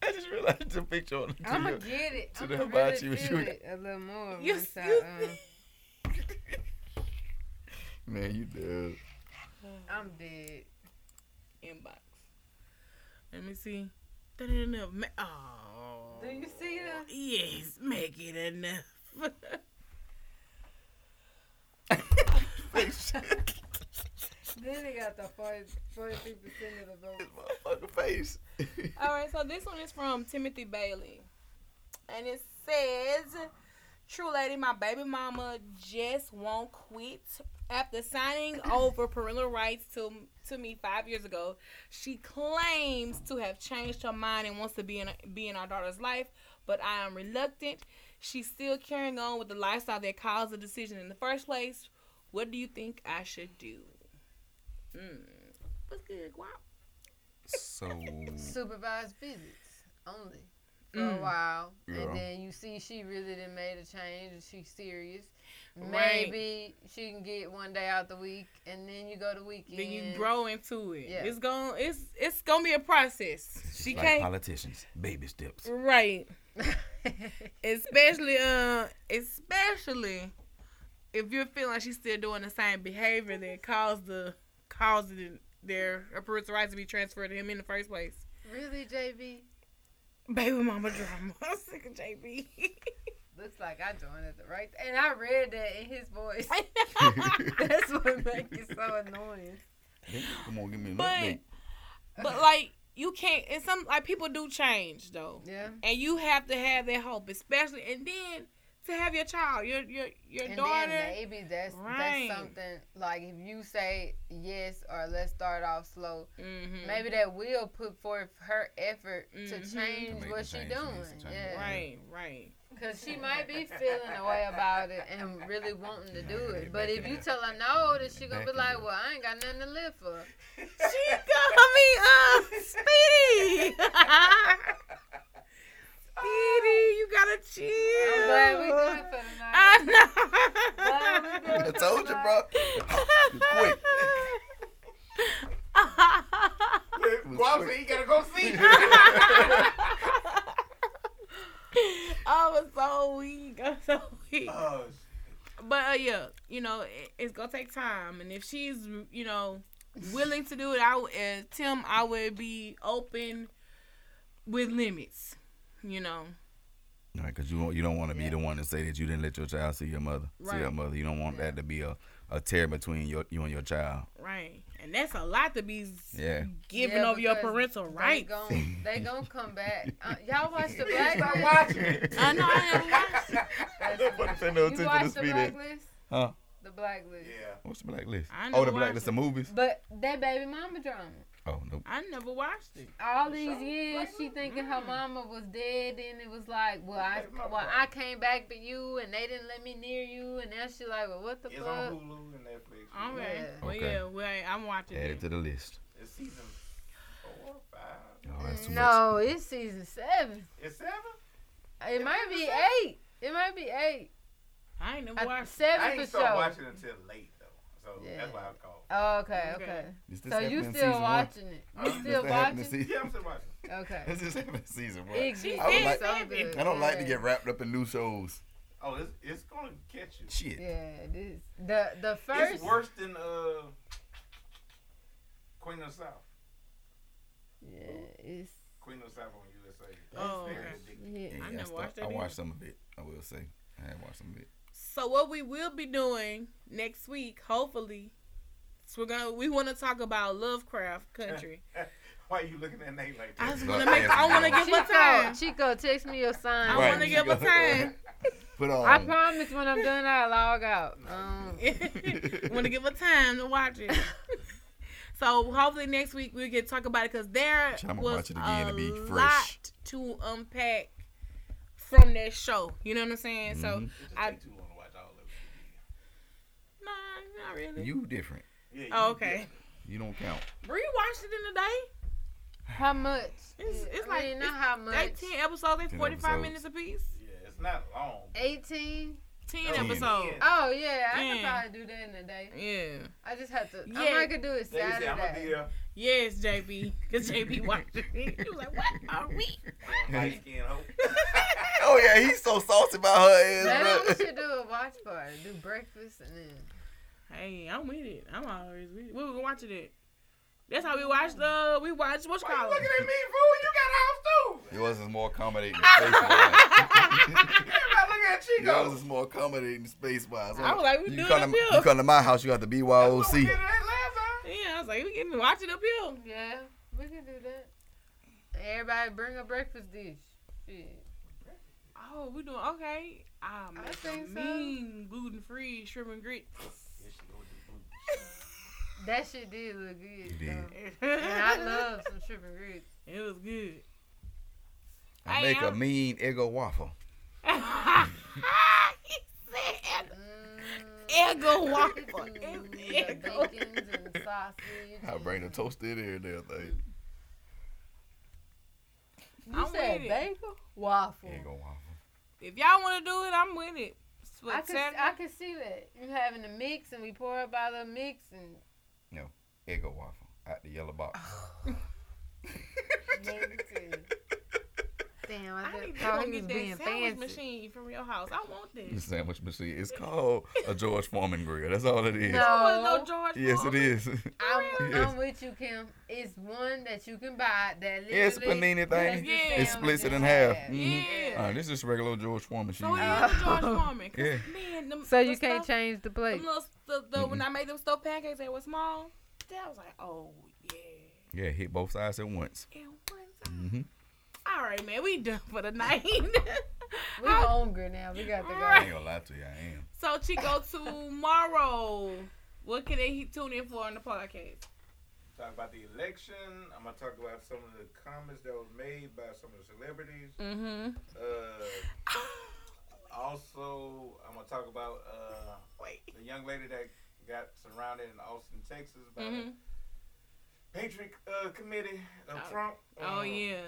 C: I just realized the picture on the
E: I'ma
C: video.
E: get it.
C: to
E: I'ma
C: the
E: really
C: hibachi was
E: feel it a little more.
D: You-
E: once I,
D: you-
E: um,
C: Man, you dead.
E: I'm dead.
D: Inbox. Let me see. That ain't enough. Ma- oh.
E: Do you see that?
D: Yes, make it enough.
E: Then they got the 40, 43 percent of the vote.
C: Motherfucker face.
D: All right, so this one is from Timothy Bailey. And it says, True lady, my baby mama just won't quit. After signing over parental rights to, to me five years ago, she claims to have changed her mind and wants to be in, be in our daughter's life, but I am reluctant. She's still carrying on with the lifestyle that caused the decision in the first place. What do you think I should do? Mm. What's good, Guap?
C: So
E: Supervised visits only for
D: Mm.
E: a while,
C: Yeah.
E: and then you see she really done made a change and she's serious.
D: Right.
E: Maybe she can get one day out the week, and then you go to weekend.
D: then you grow into it.
E: Yeah.
D: It's going it's it's gonna be a process. She
C: like
D: can't
C: politicians, baby steps.
D: right. Especially uh especially if you're feeling like she's still doing the same behavior that caused the caused the, their her parental rights to be transferred to him in the first place.
E: really, JB?
D: Baby mama drama. I'm sick of JB.
E: Looks like I joined at the right, and I read that in his voice. That's what makes it so annoying.
C: Come on, give me an
D: But-
C: update.
D: but like you can't and some like people do change though.
E: Yeah.
D: And you have to have that hope, especially and then to have your child, your your your
E: and
D: daughter.
E: then maybe that's
D: Right.
E: that's something like if you say yes or let's start off slow,
D: Mhm.
E: maybe that will put forth her effort to
D: Mhm.
E: change
C: To
E: what
C: the
E: she
C: change, she
E: doing.
C: needs to change.
E: Yeah,
D: Right, right.
E: Because she might be feeling a way about it and really wanting to do it. But if you tell her no, then she gonna be like, well, I ain't got nothing to live for.
D: She got me uh Speedy. Speedy, you gotta chill.
E: I'm glad we good for tonight.
D: I know.
C: I told you, bro. Quick.
F: Guap said he gotta go see.
D: I was so weak. I'm so weak.
F: oh,
D: But uh, yeah, you know, it, it's gonna take time, and if she's, you know, willing to do it, I would- uh, Tim, I would be open with limits. You know,
C: All right, because you want, you don't want to be the one to say that you didn't let your child see your mother. See
D: your
C: mother. You don't want that to be a, a tear between your, you and your child.
D: right? And that's a lot to be
C: Yeah.
D: giving
E: Yeah,
D: over your parental rights.
E: They gon' they gon' come back. Uh, y'all watch the
F: Stop
E: Blacklist?
F: watching it.
D: I know I never watched it.
E: That's-
C: Pay no
E: You
C: attention to
E: watch
C: this
E: the
C: video.
E: Blacklist?
C: Huh?
E: The Blacklist.
F: Yeah.
C: What's the blacklist?
D: I
C: Oh, the blacklist
D: it.
C: of movies.
E: But that baby mama drama.
C: Oh no.
D: I never watched it.
E: All these years, she thinking her mama was dead, and it was like, well, I, well, I came back for you, and they didn't let me near you, and now she like, well, what the
F: It's on
E: fuck?
F: Hulu and Netflix.
D: All right.
E: Yeah.
D: Well,
C: Okay.
D: yeah. Well, I'm watching
C: Add
D: it.
C: it to the list.
F: It's season four, five.
C: Oh, that's too much.
E: No, it's season seven.
F: It's seven.
E: It
F: It
E: might
F: might
E: be
F: be
E: eight. It might be eight.
D: I ain't never
E: Uh,
D: watched it.
F: I
E: seven
F: ain't
E: for
F: start
E: sure.
F: watching until late though, so
E: Yeah.
F: that's why I called.
E: Oh, okay,
D: Okay.
E: okay. So you
C: happening
E: still
C: season one?
E: watching it?
F: Huh?
E: You
F: Does
E: still
C: Does that happen in
E: watching?
F: Yeah, I'm still watching.
E: Okay.
C: This is happening in season one.
E: It
C: I
E: gets
C: would like-
E: so good.
C: I don't like to get wrapped up in new shows.
F: Oh, it's it's gonna catch you.
C: Shit.
E: Yeah, this the the first.
F: It's worse than uh Queen of the South.
E: Yeah, it's
F: Queen of the South on USA.
D: Oh,
F: Very
D: okay.
F: addictive.
E: yeah.
C: Yeah,
D: I never watched that
C: I
D: either.
C: watched some of it. I will say. I have watched some of it.
D: So what we will be doing next week, hopefully, is we're gonna we want to talk about Lovecraft Country.
F: Why are you looking at Nate like that?
D: I
F: that?
D: just
C: Look,
D: want to make. I want to give her
E: Chico,
D: time.
E: Chico, text me your sign.
D: I
C: Right.
D: want to give her time.
C: Put on.
E: I promise when I'm done, I'll log out. Um,
D: want to give a time to watch it. So hopefully next week we get to talk about it because there
C: I'ma
D: was
C: watch it again
D: a
C: to be fresh.
D: lot to unpack from that show. You know what I'm saying? So
C: Mhm.
F: It just
D: I
F: take too long to watch all of it.
D: nah, not really.
C: You different.
F: Yeah,
D: oh,
F: you-
D: okay.
C: You don't count.
D: Bree watched it in a day.
E: How much?
D: It's, it's
E: I
D: like
E: mean,
D: it's
E: how much.
D: 18 episodes, they 45
C: episodes.
D: minutes apiece.
F: Yeah, it's not long.
E: 18.
D: 10
F: Ten.
D: episodes.
E: Oh yeah, I
D: Yeah.
E: could probably do that in a day.
D: Yeah.
E: I just have to.
D: Yeah.
E: I might could do it
F: They say I'm gonna be
E: Saturday.
F: there.
D: Yes, JB. Because JB watched it. He was like, what are we?
F: Light skin hoe.
C: Oh yeah, he's so salty about her ass.
E: Maybe we should do a watch party. Do breakfast and then.
D: Hey, I'm with it. I'm always with it. Where we gonna watch it? That's how we watched the, we watched, what's called?
F: looking at me, fool? You got a house too.
C: Yours is more accommodating space wise.
F: Everybody looking at
C: Yours
F: Chico.
C: is more accommodating space wise.
D: I was like, we
C: you
D: do it
C: come
D: up
C: to,
D: here.
C: you come to my house, you got the
F: That's what we
C: BYOC.
F: that last.
D: Yeah, I was like, we get me watch it up here.
E: Yeah, we can do that. Everybody bring a breakfast dish. Shit.
D: Oh, we doing, okay. Ah, man,
E: think so.
D: mean gluten-free shrimp and grits.
F: Yeah, she go with the food.
E: That shit did look good.
C: It did.
E: And I love some shrimp and grits.
D: It was good.
C: I
D: Hey,
C: make a
D: I'm-
C: mean Eggo waffle.
D: he said,
E: Mm,
D: Eggo waffle.
E: ooh, the
D: Eggo.
E: and sausage.
C: I bring the
E: and-
C: toasted in there, thing.
E: You
D: I'm
E: said bagel? Waffle.
C: Eggo waffle.
D: If y'all want to do it, I'm with it. What,
E: I can,
D: Saturday?
E: I can see that. You having the mix and we pour up out of the mix and No,
C: Eggo waffle out the yellow box.
E: maybe too. Damn, I,
D: I need to go
E: he was
D: get
E: being
D: that sandwich
E: fancy.
D: machine from your house. I want
C: The
D: this.
C: sandwich machine. It's called a George Foreman grill. That's all it is.
E: No.
D: There no George
C: Yes, it
D: Foreman.
C: is.
E: I'm,
C: Yes.
E: I'm with you, Kim. It's one that you can buy that literally.
C: It's a panini thing.
D: Yeah.
C: It splits it in half. Mhm.
D: Yeah.
C: Uh, this is a regular George Foreman
D: So it is a George Foreman. 'cause,
C: Yeah.
D: Man, them,
E: So
D: the
E: you can't
D: stuff-
E: change the plate.
D: Them little, the, the, When I made them stuffed pancakes, they were small. That was like, oh yeah.
C: Yeah, hit both sides at once.
D: And one time. All right, man, we done for the night.
E: We hungry now. We got to go.
C: I ain't gonna lie to you, I am.
D: so Chico, tomorrow, what can they tune in for on the podcast?
F: Talk about the election. I'm gonna talk about some of the comments that was made by some of the celebrities.
D: Mm-hmm.
F: Uh, also, I'm gonna talk about uh,
D: Wait.
F: the young lady that got surrounded in Austin, Texas by
D: Mm-hmm.
F: the Patriot uh, Committee of
D: Oh.
F: Trump.
D: Oh
F: Uh,
D: yeah.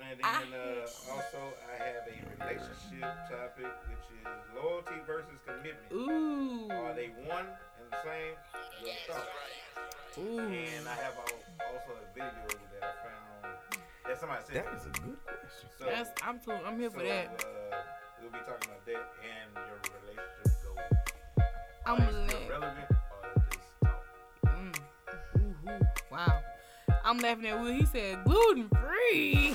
F: And
D: I-
F: then uh, also, I have a relationship topic, which is loyalty versus commitment.
D: Ooh.
F: Are they one and the same? Your thoughts.
D: Ooh.
F: And I have also a video that I found that somebody sent.
C: That
F: me.
C: is a good question.
F: So,
D: That's I'm too. I'm here
F: so,
D: for that.
F: Uh, we'll be talking about that and your relationship goals.
D: I'm
F: Are they still
D: lit.
F: relevant or just talk?
D: Mm. Ooh, ooh. Wow. I'm laughing at Will. He said gluten free.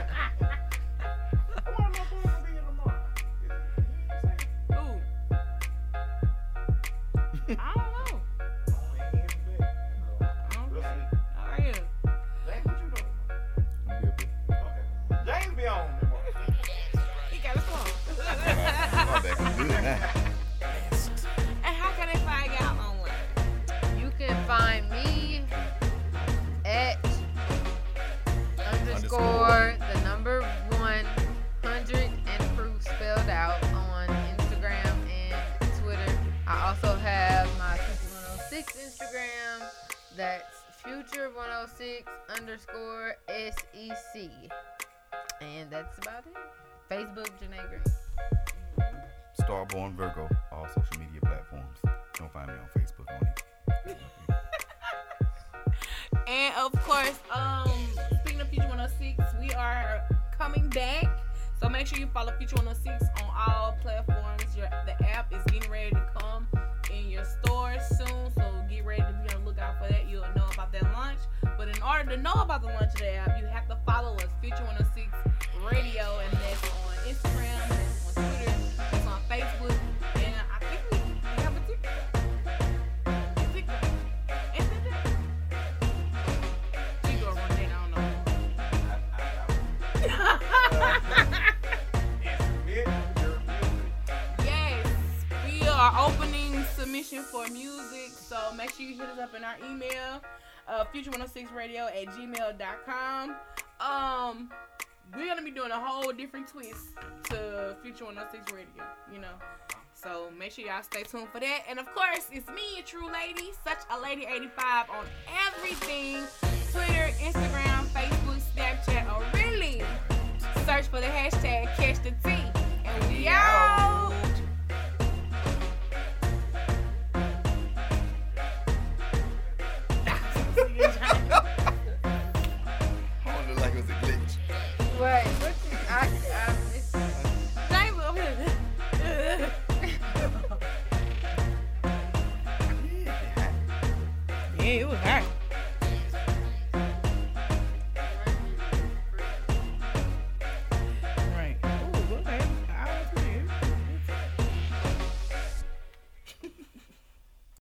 D: future106radio at gmail.com. Um, we're gonna be doing a whole different twist to Future 106 Radio, you know. So make sure y'all stay tuned for that. And of course, it's me, a true lady, such a lady 85 on everything. Twitter, Instagram, Facebook, Snapchat, or really search for the hashtag catch the T. And we out.
E: What? What you, I, I missed
D: over here. yeah, it was hot.